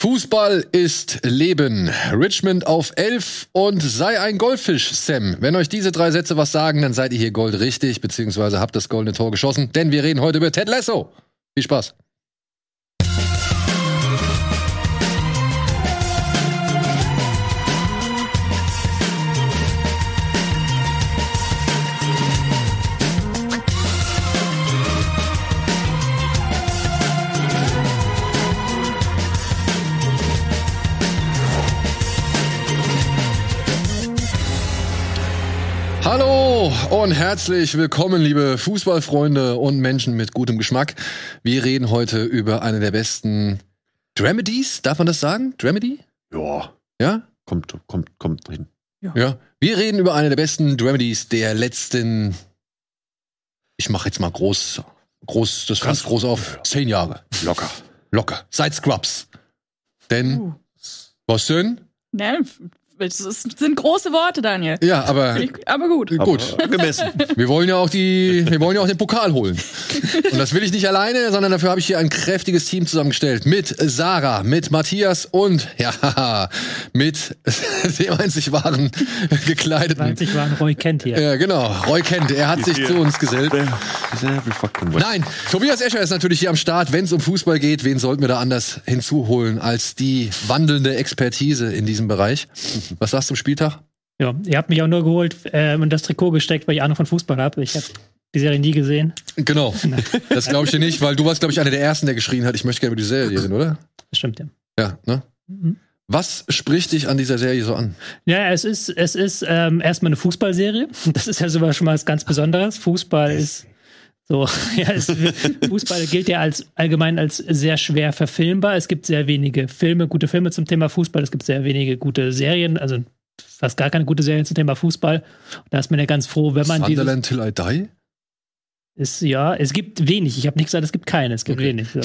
Fußball ist Leben. Richmond auf 11 und sei ein Goldfisch, Sam. Wenn euch diese drei Sätze was sagen, dann seid ihr hier goldrichtig, beziehungsweise habt das goldene Tor geschossen, denn wir reden heute über Ted Lasso. Viel Spaß. Hallo und herzlich willkommen, liebe Fußballfreunde und Menschen mit gutem Geschmack. Wir reden heute über eine der besten Dramedies, darf man das sagen? Dramedy? Ja, Ja? kommt, kommt, kommt hin. Ja. Wir reden über eine der besten Dramedies der letzten, ich mache jetzt mal groß, groß, das fasst groß auf, zehn Jahre. Locker. Locker. Seit Scrubs. Denn, Uh. was denn? Ne, das ist, sind große Worte, Daniel. Ja, aber ich, aber gut. gut. Aber Angemessen. Wir wollen ja auch die, wir wollen ja auch den Pokal holen. Und das will ich nicht alleine, sondern dafür habe ich hier ein kräftiges Team zusammengestellt. Mit Sarah, mit Matthias und, ja, mit dem einzig wahren gekleideten. Einzig waren Roy kennt hier. Ja, genau. Roy kennt, er hat sich zu uns gesellt. Nein, Tobias Escher ist natürlich hier am Start. Wenn es um Fußball geht, wen sollten wir da anders hinzuholen als die wandelnde Expertise in diesem Bereich? Was sagst du zum Spieltag? Ja, ihr habt mich auch nur geholt äh, und das Trikot gesteckt, weil ich Ahnung von Fußball habe. Ich habe die Serie nie gesehen. Genau. Das glaube ich dir nicht, weil du warst, glaube ich, einer der ersten, der geschrien hat, ich möchte gerne über die Serie reden, oder? Das stimmt ja. Ja, ne? Mhm. Was spricht dich an dieser Serie so an? Ja, es ist, es ist ähm, erstmal eine Fußballserie. Das ist ja sowas schon mal was ganz Besonderes. Fußball ist so, ja, es, Fußball gilt ja als allgemein als sehr schwer verfilmbar. Es gibt sehr wenige Filme, gute Filme zum Thema Fußball. Es gibt sehr wenige gute Serien, also fast gar keine gute Serien zum Thema Fußball. Und da ist man ja ganz froh, wenn man Sunderland Till I Die? ist ja, es gibt wenig. Ich habe nicht gesagt, es gibt keine, es gibt Okay. wenig. So.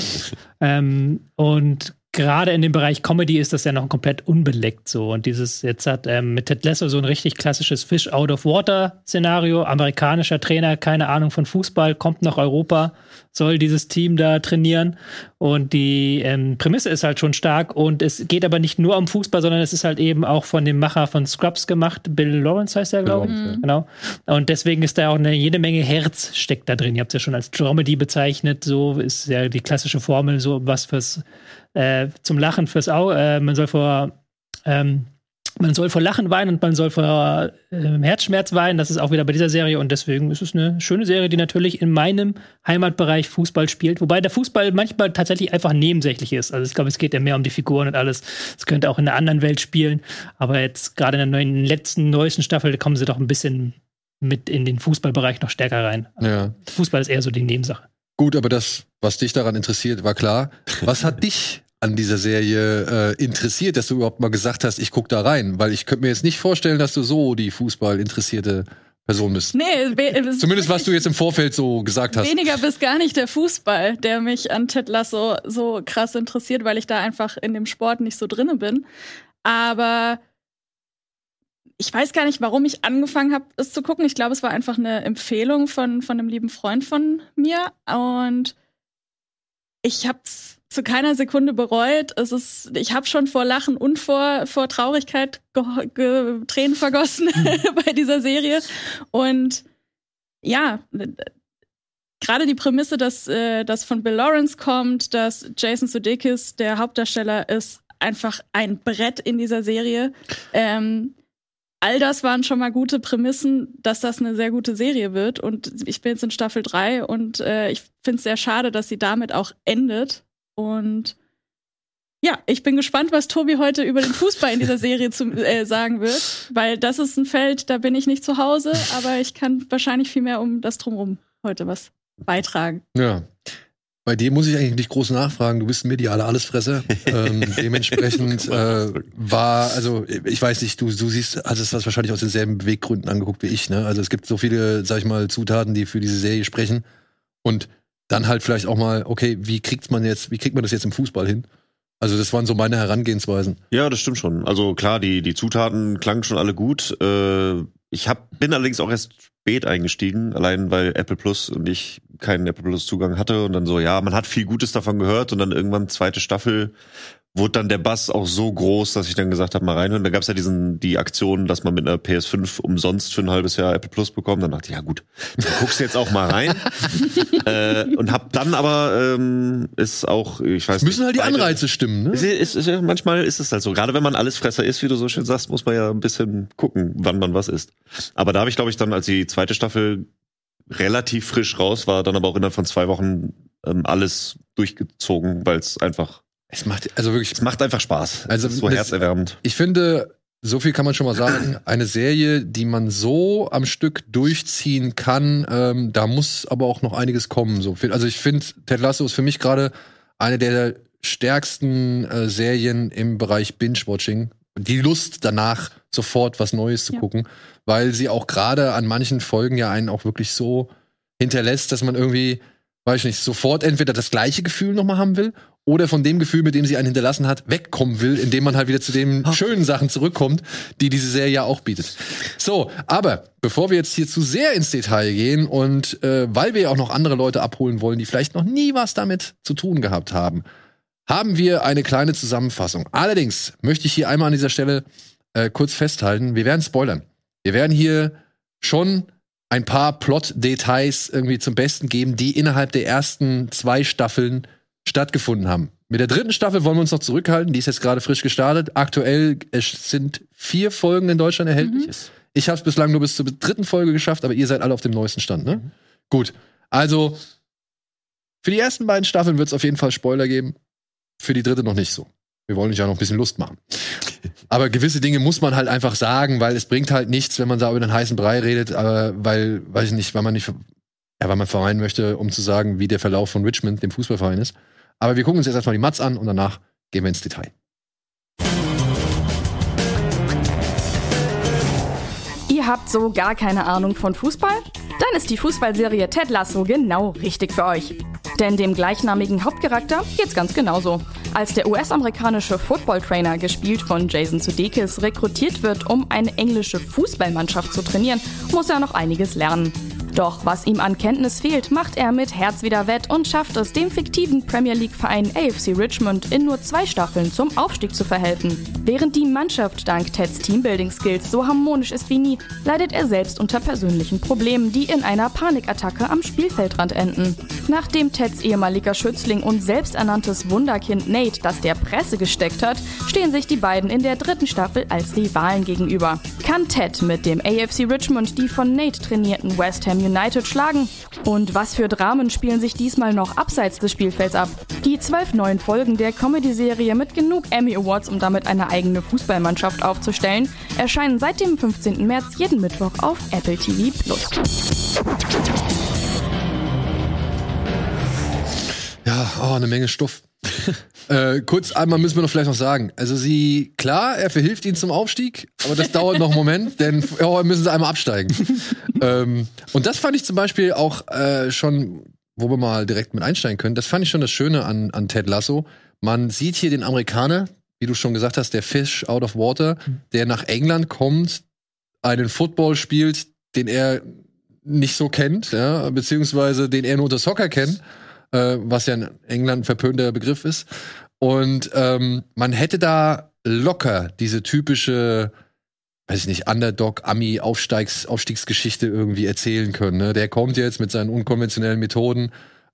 ähm, und gerade in dem Bereich Comedy ist das ja noch komplett unbeleckt so. Und dieses, jetzt hat ähm, mit Ted Lasso so ein richtig klassisches Fish out of water Szenario. Amerikanischer Trainer, keine Ahnung von Fußball, kommt nach Europa, soll dieses Team da trainieren. Und die ähm, Prämisse ist halt schon stark. Und es geht aber nicht nur um Fußball, sondern es ist halt eben auch von dem Macher von Scrubs gemacht. Bill Lawrence heißt er, glaube ich. Genau. Und deswegen ist da auch eine jede Menge Herz steckt da drin. Ihr habt es ja schon als Dramedy bezeichnet. So ist ja die klassische Formel, so was fürs äh, zum Lachen fürs Auge. Äh, man soll vor ähm, man soll vor Lachen weinen und man soll vor ähm, Herzschmerz weinen. Das ist auch wieder bei dieser Serie und deswegen ist es eine schöne Serie, die natürlich in meinem Heimatbereich Fußball spielt. Wobei der Fußball manchmal tatsächlich einfach nebensächlich ist. Also ich glaube, es geht ja mehr um die Figuren und alles. Es könnte auch in einer anderen Welt spielen. Aber jetzt gerade in der neuen, letzten, neuesten Staffel kommen sie doch ein bisschen mit in den Fußballbereich noch stärker rein. Ja. Fußball ist eher so die Nebensache. Gut, aber das, was dich daran interessiert, war klar. Was hat dich an dieser Serie äh, interessiert, dass du überhaupt mal gesagt hast, ich guck da rein? Weil ich könnte mir jetzt nicht vorstellen, dass du so die Fußball interessierte Person bist. Nee, Zumindest was du jetzt im Vorfeld so gesagt hast. Weniger bis gar nicht der Fußball, der mich an Ted Lasso so krass interessiert, weil ich da einfach in dem Sport nicht so drinne bin. Aber ich weiß gar nicht, warum ich angefangen habe, es zu gucken. Ich glaube, es war einfach eine Empfehlung von, von einem lieben Freund von mir. Und ich habe es zu keiner Sekunde bereut. Es ist, ich habe schon vor Lachen und vor, vor Traurigkeit Tränen vergossen bei dieser Serie. Und ja, gerade die Prämisse, dass äh, das von Bill Lawrence kommt, dass Jason Sudeikis der Hauptdarsteller ist, einfach ein Brett in dieser Serie. Ähm, all das waren schon mal gute Prämissen, dass das eine sehr gute Serie wird. Und ich bin jetzt in Staffel 3 und äh, ich finde es sehr schade, dass sie damit auch endet. Und ja, ich bin gespannt, was Tobi heute über den Fußball in dieser Serie zu, äh, sagen wird, weil das ist ein Feld, da bin ich nicht zu Hause, aber ich kann wahrscheinlich viel mehr um das drumherum heute was beitragen. Ja. Bei dir muss ich eigentlich nicht groß nachfragen. Du bist ein medialer Allesfresser. ähm, dementsprechend äh, war, also ich weiß nicht, du, du siehst, hattest das wahrscheinlich aus denselben Beweggründen angeguckt wie ich. Ne? Also es gibt so viele, sag ich mal, Zutaten, die für diese Serie sprechen. Und dann halt vielleicht auch mal, okay, wie kriegt man jetzt, wie kriegt man das jetzt im Fußball hin? Also das waren so meine Herangehensweisen. Ja, das stimmt schon. Also klar, die, die Zutaten klangen schon alle gut. Äh, ich hab, bin allerdings auch erst spät eingestiegen, allein weil Apple Plus und ich keinen Apple Plus Zugang hatte und dann so, ja, man hat viel Gutes davon gehört und dann irgendwann zweite Staffel wurde dann der Bass auch so groß, dass ich dann gesagt habe, mal reinhören. Da gab es ja diesen die Aktion, dass man mit einer PS5 umsonst für ein halbes Jahr Apple Plus bekommt. Dann dachte ich, ja gut, dann guckst du jetzt auch mal rein. äh, und hab dann aber ähm, ist auch, ich weiß Müssen nicht, halt die beide- Anreize stimmen, ne? ist, ist, ist, ja- manchmal ist es halt so. Gerade wenn man alles Fresser ist, wie du so schön sagst, muss man ja ein bisschen gucken, wann man was isst. Aber da habe ich, glaube ich, dann, als die zweite Staffel relativ frisch raus war, dann aber auch innerhalb von zwei Wochen ähm, alles durchgezogen, weil es einfach, Es macht, also wirklich, es macht einfach Spaß. Also es ist so das- herzerwärmend. ich finde, so viel kann man schon mal sagen. Eine Serie, die man so am Stück durchziehen kann, ähm, da muss aber auch noch einiges kommen. So, viel- also ich finde, Ted Lasso ist für mich gerade eine der stärksten äh, Serien im Bereich Binge-Watching. Die Lust danach, sofort was Neues zu Ja. gucken, weil sie auch gerade an manchen Folgen ja einen auch wirklich so hinterlässt, dass man irgendwie, weiß ich nicht, sofort entweder das gleiche Gefühl nochmal haben will oder von dem Gefühl, mit dem sie einen hinterlassen hat, wegkommen will, indem man halt wieder zu den schönen Sachen zurückkommt, die diese Serie ja auch bietet. So, aber bevor wir jetzt hier zu sehr ins Detail gehen und äh, weil wir ja auch noch andere Leute abholen wollen, die vielleicht noch nie was damit zu tun gehabt haben, haben wir eine kleine Zusammenfassung. Allerdings möchte ich hier einmal an dieser Stelle äh, kurz festhalten, wir werden spoilern. Wir werden hier schon ein paar Plot-Details irgendwie zum Besten geben, die innerhalb der ersten zwei Staffeln stattgefunden haben. Mit der dritten Staffel wollen wir uns noch zurückhalten. Die ist jetzt gerade frisch gestartet. Aktuell es sind vier Folgen in Deutschland erhältlich. Ich habe es bislang nur bis zur dritten Folge geschafft, aber ihr seid alle auf dem neuesten Stand, ne? Gut. Also für die ersten beiden Staffeln wird es auf jeden Fall Spoiler geben. Für die dritte noch nicht so. Wir wollen euch ja noch ein bisschen Lust machen. Aber gewisse Dinge muss man halt einfach sagen, weil es bringt halt nichts, wenn man da über den heißen Brei redet, aber weil, weiß ich nicht, weil man nicht, ja, weil man vermeiden möchte, um zu sagen, wie der Verlauf von Richmond, dem Fußballverein ist. Aber wir gucken uns jetzt erstmal die Mats an und danach gehen wir ins Detail. Ihr habt so gar keine Ahnung von Fußball? Dann ist die Fußballserie Ted Lasso genau richtig für euch. Denn dem gleichnamigen Hauptcharakter geht's ganz genauso. Als der US-amerikanische Football-Trainer, gespielt von Jason Sudeikis, rekrutiert wird, um eine englische Fußballmannschaft zu trainieren, muss er noch einiges lernen. Doch was ihm an Kenntnis fehlt, macht er mit Herz wieder wett und schafft es, dem fiktiven Premier League-Verein AFC Richmond in nur zwei Staffeln zum Aufstieg zu verhelfen. Während die Mannschaft dank Teds Teambuilding-Skills so harmonisch ist wie nie, leidet er selbst unter persönlichen Problemen, die in einer Panikattacke am Spielfeldrand enden. Nachdem Teds ehemaliger Schützling und selbsternanntes Wunderkind Nate das der Presse gesteckt hat, stehen sich die beiden in der dritten Staffel als Rivalen gegenüber. Kann Ted mit dem AFC Richmond die von Nate trainierten West Ham United schlagen? Und was für Dramen spielen sich diesmal noch abseits des Spielfelds ab? Die zwölf neuen Folgen der Comedy-Serie mit genug Emmy Awards, um damit eine eigene Fußballmannschaft aufzustellen, erscheinen seit dem 15. März jeden Mittwoch auf Apple TV Plus. Ja, oh, eine Menge Stoff. äh, kurz einmal müssen wir noch vielleicht noch sagen. Also sie, klar, er verhilft ihnen zum Aufstieg, aber das dauert noch einen Moment, denn vorher müssen sie einmal absteigen. ähm, und das fand ich zum Beispiel auch äh, schon, wo wir mal direkt mit einsteigen können, das fand ich schon das Schöne an, an Ted Lasso. Man sieht hier den Amerikaner, wie du schon gesagt hast, der Fish out of water, der nach England kommt, einen Football spielt, den er nicht so kennt, ja, beziehungsweise den er nur unter Soccer kennt, äh, was ja in England ein verpönter Begriff ist. Und ähm, man hätte da locker diese typische, weiß ich nicht, Underdog-Ami-Aufstiegsgeschichte irgendwie erzählen können. Ne? Der kommt jetzt mit seinen unkonventionellen Methoden,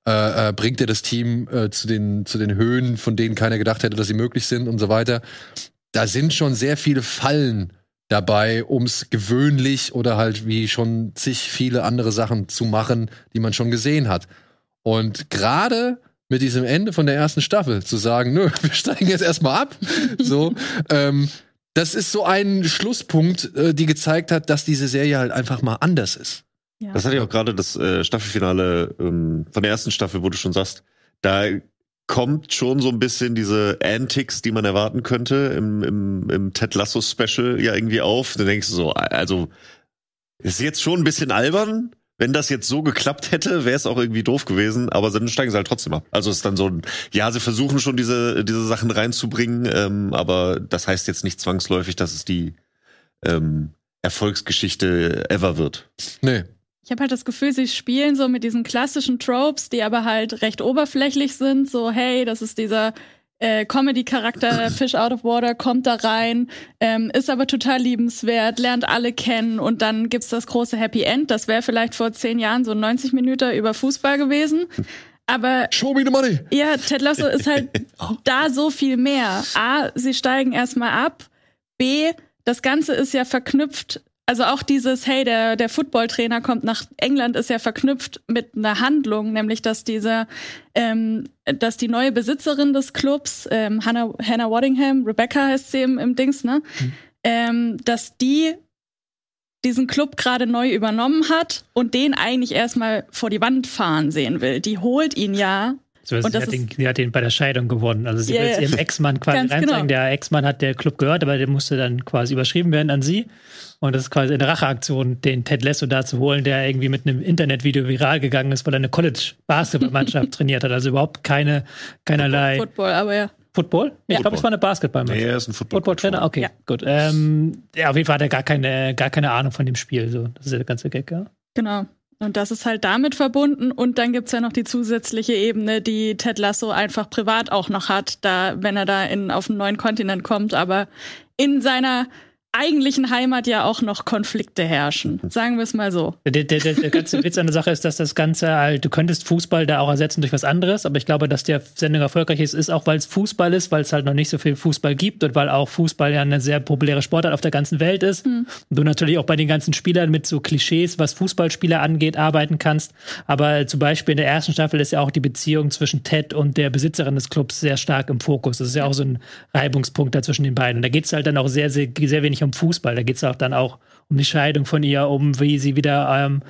äh, äh, bringt er das Team äh, zu, den, zu den Höhen, von denen keiner gedacht hätte, dass sie möglich sind und so weiter. Da sind schon sehr viele Fallen dabei, um es gewöhnlich oder halt wie schon zig viele andere Sachen zu machen, die man schon gesehen hat. Und gerade mit diesem Ende von der ersten Staffel zu sagen, nö, wir steigen jetzt erstmal ab, so, ähm, das ist so ein Schlusspunkt, äh, die gezeigt hat, dass diese Serie halt einfach mal anders ist. Ja. Das hatte ich auch gerade das äh, Staffelfinale ähm, von der ersten Staffel, wo du schon sagst, da kommt schon so ein bisschen diese Antics, die man erwarten könnte im, im, im Ted Lasso Special ja irgendwie auf. Da denkst du so, also ist jetzt schon ein bisschen albern. Wenn das jetzt so geklappt hätte, wäre es auch irgendwie doof gewesen, aber dann steigen sie halt trotzdem ab. Also es ist dann so ein, ja, sie versuchen schon diese, diese Sachen reinzubringen, ähm, aber das heißt jetzt nicht zwangsläufig, dass es die ähm, Erfolgsgeschichte ever wird. Nee. Ich habe halt das Gefühl, sie spielen so mit diesen klassischen Tropes, die aber halt recht oberflächlich sind. So, hey, das ist dieser äh, Comedy-Charakter Fish Out of Water kommt da rein, ähm, ist aber total liebenswert, lernt alle kennen und dann gibt's das große Happy End. Das wäre vielleicht vor zehn Jahren so 90 Minuten über Fußball gewesen. Aber Show me the money. ja, Ted Lasso ist halt da so viel mehr. A, sie steigen erstmal ab. B, das Ganze ist ja verknüpft. Also auch dieses, hey, der, der Footballtrainer kommt nach England, ist ja verknüpft mit einer Handlung, nämlich dass diese, ähm, dass die neue Besitzerin des Clubs, ähm, Hannah, Hannah Waddingham, Rebecca heißt sie im, im Dings, ne? Ähm, dass die diesen Club gerade neu übernommen hat und den eigentlich erstmal vor die Wand fahren sehen will. Die holt ihn ja So, Und sie, das hat den, sie hat den bei der Scheidung gewonnen. Also sie Ja, will jetzt ihrem Ex-Mann quasi reinzeigen. genau. Der Ex-Mann hat der Club gehört, aber der musste dann quasi überschrieben werden an sie. Und das ist quasi eine Racheaktion, den Ted Lasso da zu holen, der irgendwie mit einem Internetvideo viral gegangen ist, weil er eine College-Basketballmannschaft trainiert hat. Also überhaupt keine, keinerlei Football, aber ja. Football? Ich Ja. glaube, es war eine Basketballmannschaft. Nee, er ist ein Football. Football-Trainer? Okay, Ja. gut. Ähm, ja, auf jeden Fall hat er gar keine, gar keine Ahnung von dem Spiel. So. Das ist ja der ganze Gag, ja. Genau. Und das ist halt damit verbunden. Und dann gibt's ja noch die zusätzliche Ebene, die Ted Lasso einfach privat auch noch hat, da, wenn er da in, auf einen neuen Kontinent kommt, aber in seiner eigentlichen Heimat ja auch noch Konflikte herrschen. Sagen wir es mal so. Der, der, der, ganze Witz an der Sache ist, dass das Ganze halt, du könntest Fußball da auch ersetzen durch was anderes, aber ich glaube, dass der Sendung erfolgreich ist, ist auch, weil es Fußball ist, weil es halt noch nicht so viel Fußball gibt und weil auch Fußball ja eine sehr populäre Sportart auf der ganzen Welt ist. Und du natürlich auch bei den ganzen Spielern mit so Klischees, was Fußballspieler angeht, arbeiten kannst. Aber zum Beispiel in der ersten Staffel ist ja auch die Beziehung zwischen Ted und der Besitzerin des Clubs sehr stark im Fokus. Das ist ja auch so ein Reibungspunkt da zwischen den beiden. Und da geht es halt dann auch sehr, sehr, sehr wenig um Fußball. Da geht es auch dann auch um die Scheidung von ihr, um wie sie wieder ähm,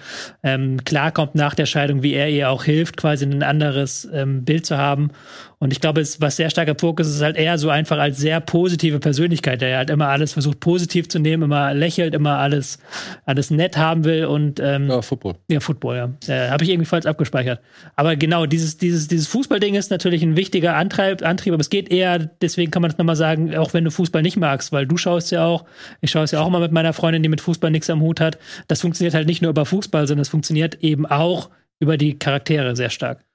ähm, klarkommt nach der Scheidung, wie er ihr auch hilft, quasi ein anderes ähm, Bild zu haben. Und ich glaube, es, was sehr stark im Fokus ist, ist halt eher so einfach als sehr positive Persönlichkeit, der halt immer alles versucht positiv zu nehmen, immer lächelt, immer alles, alles nett haben will und ähm, Ja, Football. ja, Football, ja. Äh, Habe ich irgendwie falsch abgespeichert. Aber genau, dieses, dieses, dieses Fußballding ist natürlich ein wichtiger Antreib, Antrieb, aber es geht eher, deswegen kann man es nochmal sagen, auch wenn du Fußball nicht magst, weil du schaust ja auch, ich schaue es ja auch immer mit meiner Freundin, die mit Fußball nichts am Hut hat. Das funktioniert halt nicht nur über Fußball, sondern es funktioniert eben auch über die Charaktere sehr stark.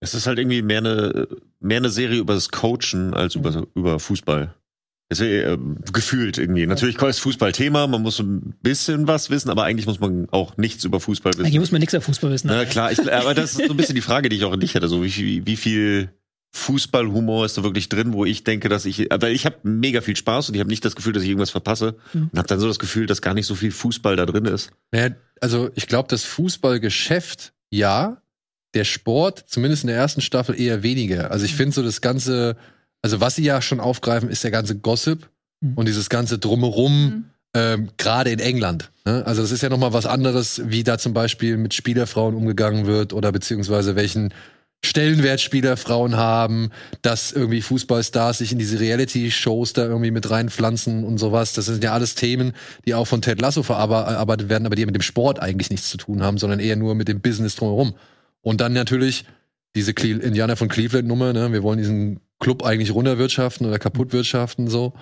Es ist halt irgendwie mehr eine, mehr eine Serie über das Coachen als über, über Fußball. Es ist, äh, gefühlt irgendwie. Natürlich ist Fußball Thema, man muss ein bisschen was wissen, aber eigentlich muss man auch nichts über Fußball wissen. Eigentlich muss man nichts über Fußball wissen. Na klar, ich, aber das ist so ein bisschen die Frage, die ich auch an dich hätte. So, wie, viel- wie viel Fußballhumor ist da wirklich drin, wo ich denke, dass ich, weil ich habe mega viel Spaß und ich habe nicht das Gefühl, dass ich irgendwas verpasse Mhm. und habe dann so das Gefühl, dass gar nicht so viel Fußball da drin ist. Naja, also ich glaube, das Fußballgeschäft, ja, der Sport, zumindest in der ersten Staffel, eher weniger. Also ich finde so das ganze, also was sie ja schon aufgreifen, ist der ganze Gossip Mhm. und dieses ganze Drumherum, Mhm. ähm, gerade in England. Ne? Also das ist ja noch mal was anderes, wie da zum Beispiel mit Spielerfrauen umgegangen wird oder beziehungsweise welchen Stellenwert Spielerfrauen haben, dass irgendwie Fußballstars sich in diese Reality-Shows da irgendwie mit reinpflanzen und sowas. Das sind ja alles Themen, die auch von Ted Lasso verarbeitet werden, aber die mit dem Sport eigentlich nichts zu tun haben, sondern eher nur mit dem Business drumherum. Und dann natürlich diese Cle Indianer von Cleveland-Nummer, ne? wir wollen diesen Club eigentlich runterwirtschaften oder kaputtwirtschaften, so.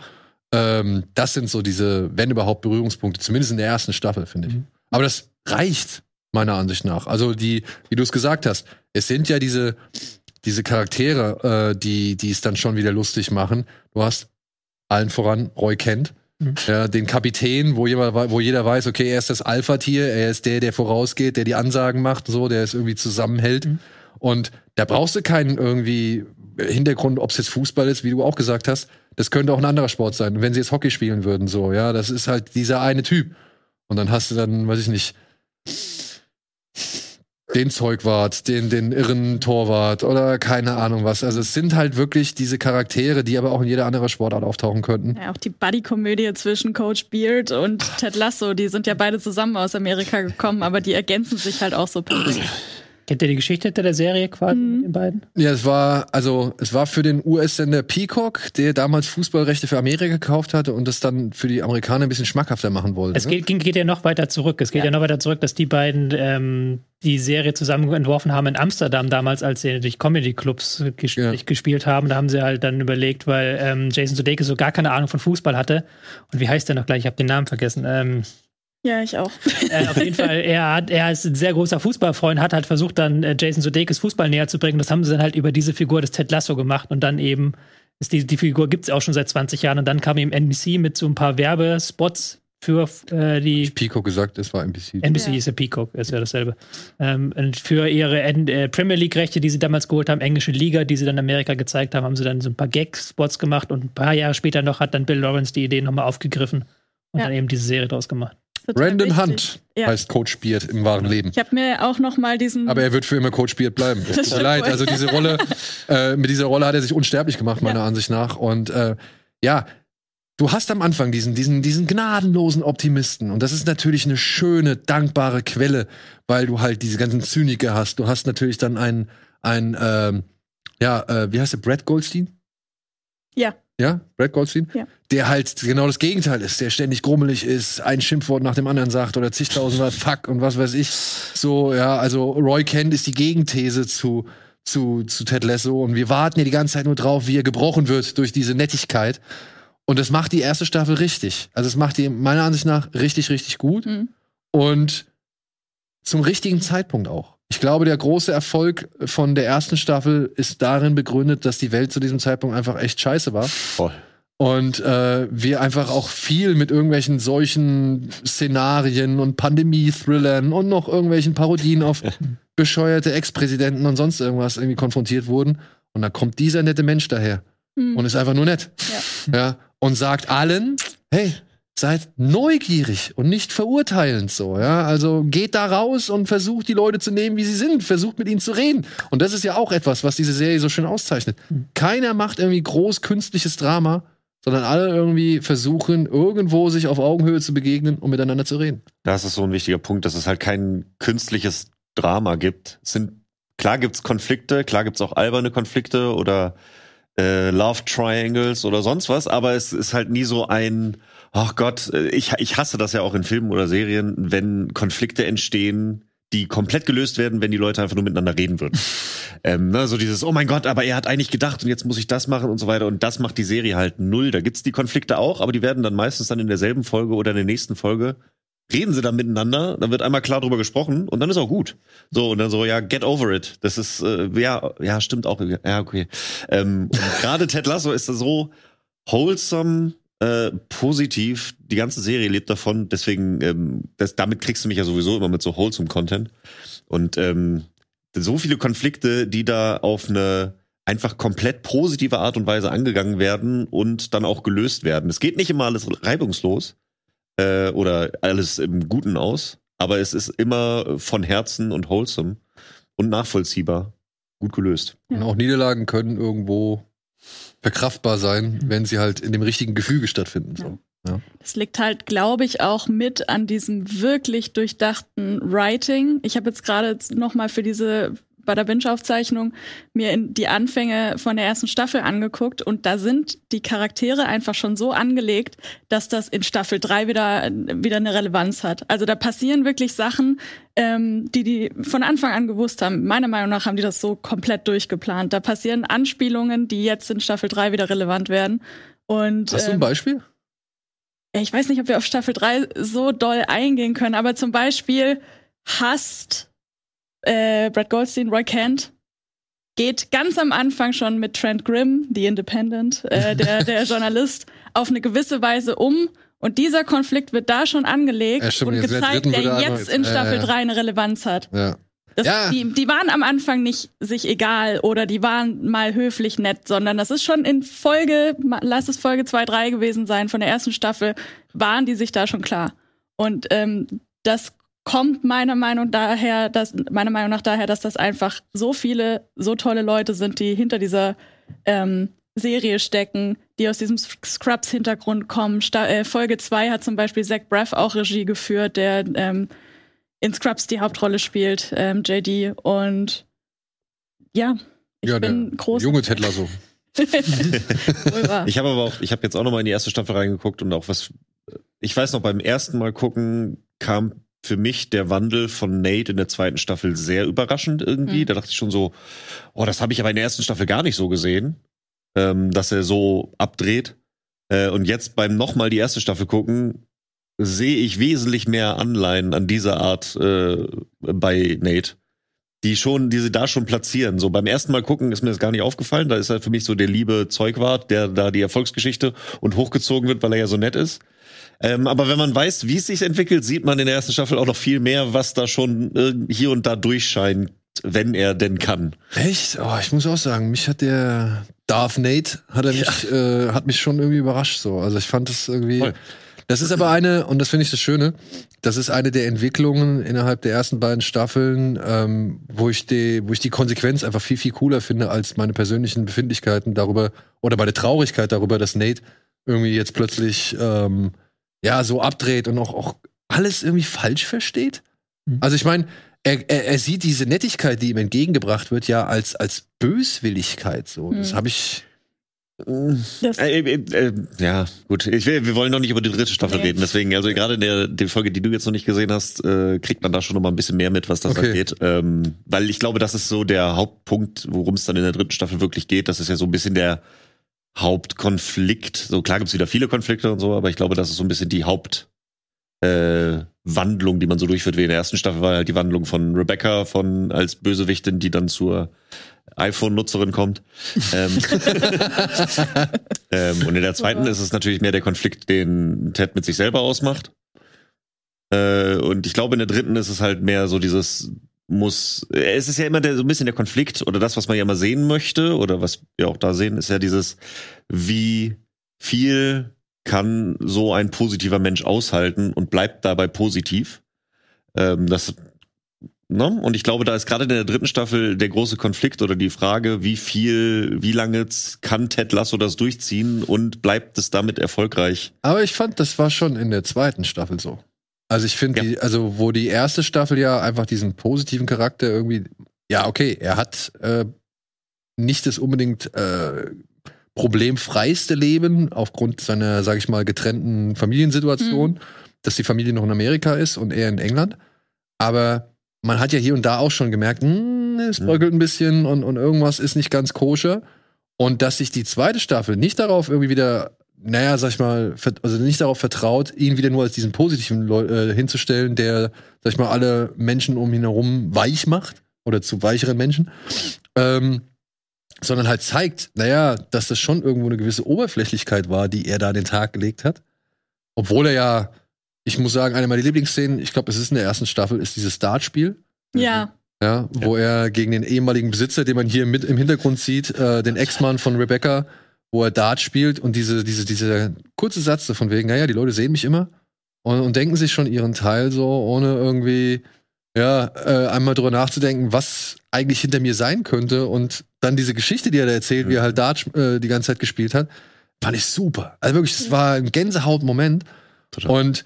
Ähm, das sind so diese, wenn überhaupt, Berührungspunkte, zumindest in der ersten Staffel, finde ich. Mhm. Aber das reicht, meiner Ansicht nach. Also die, wie du es gesagt hast, es sind ja diese, diese Charaktere, äh, die, die es dann schon wieder lustig machen. Du hast allen voran Roy Kent, Mhm. ja, den Kapitän, wo, jemand, wei- wo jeder weiß, okay, er ist das Alpha-Tier, er ist der, der vorausgeht, der die Ansagen macht, so, der es irgendwie zusammenhält. Mhm. Und da brauchst du keinen irgendwie Hintergrund, ob es jetzt Fußball ist, wie du auch gesagt hast. Das könnte auch ein anderer Sport sein. Und wenn sie jetzt Hockey spielen würden, so, ja, das ist halt dieser eine Typ. Und dann hast du dann, weiß ich nicht, den Zeugwart, den, den irren Torwart oder keine Ahnung was. Also es sind halt wirklich diese Charaktere, die aber auch in jeder anderen Sportart auftauchen könnten. Ja, auch die Buddy-Komödie zwischen Coach Beard und Ted Lasso, die sind ja beide zusammen aus Amerika gekommen, aber die ergänzen sich halt auch so perfekt. Kennt ihr die Geschichte hinter der Serie quasi Mhm. mit den beiden? Ja, es war, also, es war für den US-Sender Peacock, der damals Fußballrechte für Amerika gekauft hatte und das dann für die Amerikaner ein bisschen schmackhafter machen wollte. Es ne? geht, ging- geht ja noch weiter zurück. Es geht ja, noch weiter zurück, dass die beiden ähm, die Serie zusammen entworfen haben in Amsterdam damals, als sie durch Comedy-Clubs ges Ja. gespielt haben. Da haben sie halt dann überlegt, weil ähm, Jason Sudeikis so gar keine Ahnung von Fußball hatte. Und wie heißt der noch gleich? Ich habe den Namen vergessen. Ähm, Ja, ich auch. Äh, auf jeden Fall, er, hat, er ist ein sehr großer Fußballfreund, hat halt versucht, dann äh, Jason Sudeikis Fußball näher zu bringen. Das haben sie dann halt über diese Figur des Ted Lasso gemacht und dann eben ist die, die Figur gibt es auch schon seit 20 Jahren und dann kam eben NBC mit so ein paar Werbespots für äh, die Pico gesagt, es war NBC. NBC Ja. ist ja Peacock, ist ja dasselbe. Ähm, und für ihre N äh, Premier League-Rechte, die sie damals geholt haben, englische Liga, die sie dann in Amerika gezeigt haben, haben sie dann so ein paar Gag-Spots gemacht und ein paar Jahre später noch hat dann Bill Lawrence die Idee nochmal aufgegriffen und Ja. dann eben diese Serie draus gemacht. Total Brandon wichtig. Hunt Ja. heißt Coach Beard im wahren Leben. Ich habe mir auch noch mal diesen. Aber er wird für immer Coach Beard bleiben. Es tut mir leid. Also diese Rolle, äh, mit dieser Rolle hat er sich unsterblich gemacht, meiner Ja. Ansicht nach. Und äh, ja, du hast am Anfang diesen, diesen, diesen gnadenlosen Optimisten. Und das ist natürlich eine schöne, dankbare Quelle, weil du halt diese ganzen Zyniker hast. Du hast natürlich dann einen, einen ähm, ja, äh, wie heißt der, Brad Goldstein? Ja. Ja, Brad Goldstein? Ja. Der halt genau das Gegenteil ist, der ständig grummelig ist, ein Schimpfwort nach dem anderen sagt oder zigtausendmal Fuck und was weiß ich. So, ja, also Roy Kent ist die Gegenthese zu, zu, zu Ted Lasso und wir warten ja die ganze Zeit nur drauf, wie er gebrochen wird durch diese Nettigkeit. Und das macht die erste Staffel richtig. Also es macht die meiner Ansicht nach richtig, richtig gut Mhm. und zum richtigen Zeitpunkt auch. Ich glaube, der große Erfolg von der ersten Staffel ist darin begründet, dass die Welt zu diesem Zeitpunkt einfach echt scheiße war. Voll. Und äh, wir einfach auch viel mit irgendwelchen solchen Szenarien und Pandemie-Thrillern und noch irgendwelchen Parodien auf bescheuerte Ex-Präsidenten und sonst irgendwas irgendwie konfrontiert wurden. Und da kommt dieser nette Mensch daher Hm. und ist einfach nur nett. Ja. Ja. Und sagt allen, hey, seid neugierig und nicht verurteilend so, ja. Also geht da raus und versucht die Leute zu nehmen, wie sie sind, versucht mit ihnen zu reden. Und das ist ja auch etwas, was diese Serie so schön auszeichnet. Keiner macht irgendwie groß künstliches Drama, sondern alle irgendwie versuchen, irgendwo sich auf Augenhöhe zu begegnen und miteinander zu reden. Das ist so ein wichtiger Punkt, dass es halt kein künstliches Drama gibt. Es sind, klar gibt's Konflikte, klar gibt's auch alberne Konflikte oder äh, Love Triangles oder sonst was, aber es ist halt nie so ein, ach Gott, äh, ich, ich hasse das ja auch in Filmen oder Serien, wenn Konflikte entstehen, die komplett gelöst werden, wenn die Leute einfach nur miteinander reden würden. ähm, ne, so dieses, oh mein Gott, aber er hat eigentlich gedacht und jetzt muss ich das machen und so weiter. Und das macht die Serie halt null. Da gibt's die Konflikte auch, aber die werden dann meistens dann in derselben Folge oder in der nächsten Folge reden sie dann miteinander, dann wird einmal klar drüber gesprochen und dann ist auch gut. So, und dann so, ja, get over it. Das ist, äh, ja, ja, stimmt auch. Ja, okay. Ähm, gerade Ted Lasso ist so wholesome, äh, positiv. Die ganze Serie lebt davon, deswegen, ähm, das, damit kriegst du mich ja sowieso immer mit so wholesome Content. Und ähm, so viele Konflikte, die da auf eine einfach komplett positive Art und Weise angegangen werden und dann auch gelöst werden. Es geht nicht immer alles reibungslos äh, oder alles im Guten aus, aber es ist immer von Herzen und wholesome und nachvollziehbar gut gelöst. Und auch Niederlagen können irgendwo verkraftbar sein, wenn sie halt in dem richtigen Gefüge stattfinden. So. Das liegt halt, glaube ich, auch mit an diesem wirklich durchdachten Writing. Ich habe jetzt gerade noch mal für diese bei der Binge-Aufzeichnung mir in die Anfänge von der ersten Staffel angeguckt und da sind die Charaktere einfach schon so angelegt, dass das in Staffel 3 wieder, wieder eine Relevanz hat. Also da passieren wirklich Sachen, ähm, die die von Anfang an gewusst haben. Meiner Meinung nach haben die das so komplett durchgeplant. Da passieren Anspielungen, die jetzt in Staffel 3 wieder relevant werden. Und, Hast du ein ähm, Beispiel? ich weiß nicht, ob wir auf Staffel 3 so doll eingehen können, aber zum Beispiel hasst äh, Brad Goldstein Roy Kent geht ganz am Anfang schon mit Trent Grimm, The Independent, äh, der, der Journalist, auf eine gewisse Weise um. Und dieser Konflikt wird da schon angelegt Ja, stimmt, und gezeigt, der er jetzt in Staffel ja. 3 eine Relevanz hat. Ja. Das, Ja. die, die waren am Anfang nicht sich egal oder die waren mal höflich nett, sondern das ist schon in Folge, lass es Folge 2, 3 gewesen sein, von der ersten Staffel, waren die sich da schon klar. Und ähm, das kommt meiner Meinung daher, dass, meiner Meinung nach daher, dass das einfach so viele, so tolle Leute sind, die hinter dieser ähm, Serie stecken, die aus diesem Scrubs-Hintergrund kommen. Sta äh, Folge 2 hat zum Beispiel Zach Braff auch Regie geführt, der ähm, in Scrubs die Hauptrolle spielt, ähm, JD. Und ja, ich ja, bin der groß. junge Ted Lasso. Wohl wahr. Ich habe aber auch, ich habe jetzt auch noch mal in die erste Staffel reingeguckt und auch was, ich weiß noch, beim ersten Mal gucken kam für mich der Wandel von Nate in der zweiten Staffel sehr überraschend irgendwie. Mhm. Da dachte ich schon so, oh, das habe ich aber in der ersten Staffel gar nicht so gesehen, ähm, dass er so abdreht. Äh, und jetzt beim nochmal die erste Staffel gucken, sehe ich wesentlich mehr Anleihen an dieser Art äh, bei Nate, die schon, die sie da schon platzieren. So beim ersten Mal gucken ist mir das gar nicht aufgefallen. Da ist halt für mich so der liebe Zeugwart, der da die Erfolgsgeschichte und hochgezogen wird, weil er ja so nett ist. Ähm, aber wenn man weiß, wie es sich entwickelt, sieht man in der ersten Staffel auch noch viel mehr, was da schon äh, hier und da durchscheint, wenn er denn kann. Echt? Oh, ich muss auch sagen, mich hat der Darth Nate hat er mich, äh, hat mich schon irgendwie überrascht so. Also ich fand das irgendwie. Voll. Das ist aber eine, und das finde ich das Schöne, das ist eine der Entwicklungen innerhalb der ersten beiden Staffeln, ähm, wo ich die, wo ich die Konsequenz einfach viel, viel cooler finde als meine persönlichen Befindlichkeiten darüber oder meine Traurigkeit darüber, dass Nate irgendwie jetzt plötzlich ähm, ja so abdreht und auch, auch alles irgendwie falsch versteht. Mhm. Also ich meine, er, er, er sieht diese Nettigkeit, die ihm entgegengebracht wird, ja als, als Böswilligkeit. So. Das Mhm. habe ich. Äh, äh, äh, ja, gut. Ich will, wir wollen noch nicht über die dritte Staffel Nee. reden. Deswegen, also gerade in der, der Folge, die du jetzt noch nicht gesehen hast, äh, kriegt man da schon noch mal ein bisschen mehr mit, was das Okay. angeht. Ähm, weil ich glaube, das ist so der Hauptpunkt, worum es dann in der dritten Staffel wirklich geht. Das ist ja so ein bisschen der Hauptkonflikt. So klar gibt's wieder viele Konflikte und so, aber ich glaube, das ist so ein bisschen die Haupt äh, Wandlung, die man so durchführt. Wie in der ersten Staffel war halt die Wandlung von Rebecca von als Bösewichtin, die dann zur iPhone-Nutzerin kommt. ähm, ähm, und in der zweiten ist es natürlich mehr der Konflikt, den Ted mit sich selber ausmacht. Äh, und ich glaube, in der dritten ist es halt mehr so dieses muss, äh, es ist ja immer der, so ein bisschen der Konflikt oder das, was man ja immer sehen möchte oder was wir auch da sehen, ist ja dieses, wie viel kann so ein positiver Mensch aushalten und bleibt dabei positiv. Ähm, das, ne? Und ich glaube, da ist gerade in der dritten Staffel der große Konflikt oder die Frage, wie viel, wie lange kann Ted Lasso das durchziehen und bleibt es damit erfolgreich? Aber ich fand, das war schon in der zweiten Staffel so. Also ich finde, Ja. also wo die erste Staffel ja einfach diesen positiven Charakter irgendwie, ja okay, er hat äh, nicht das unbedingt äh, problemfreiste Leben aufgrund seiner, sag ich mal, getrennten Familiensituation, dass die Familie noch in Amerika ist und er in England. Aber man hat ja hier und da auch schon gemerkt, hm, es bröckelt ein bisschen und, und irgendwas ist nicht ganz koscher. Und dass sich die zweite Staffel nicht darauf irgendwie wieder, naja, sag ich mal, also nicht darauf vertraut, ihn wieder nur als diesen positiven Leu äh, hinzustellen, der, sag ich mal, alle Menschen um ihn herum weich macht oder zu weicheren Menschen. Ähm, sondern halt zeigt, naja, dass das schon irgendwo eine gewisse Oberflächlichkeit war, die er da an den Tag gelegt hat. Obwohl er ja, ich muss sagen, eine meiner Lieblingsszenen, ich glaube, es ist in der ersten Staffel, ist dieses Dartspiel. ja, Ja, wo er gegen den ehemaligen Besitzer, den man hier mit im Hintergrund sieht, äh, den Ex-Mann von Rebecca, wo er Dart spielt und diese, diese, diese kurze Satz so von wegen, naja, die Leute sehen mich immer. Und, und denken sich schon ihren Teil so, ohne irgendwie, ja, äh, einmal drüber nachzudenken, was eigentlich hinter mir sein könnte. Und dann diese Geschichte, die er da erzählt, wie er halt Dart äh, die ganze Zeit gespielt hat, fand ich super. Also wirklich, es war ein Gänsehautmoment. Total. und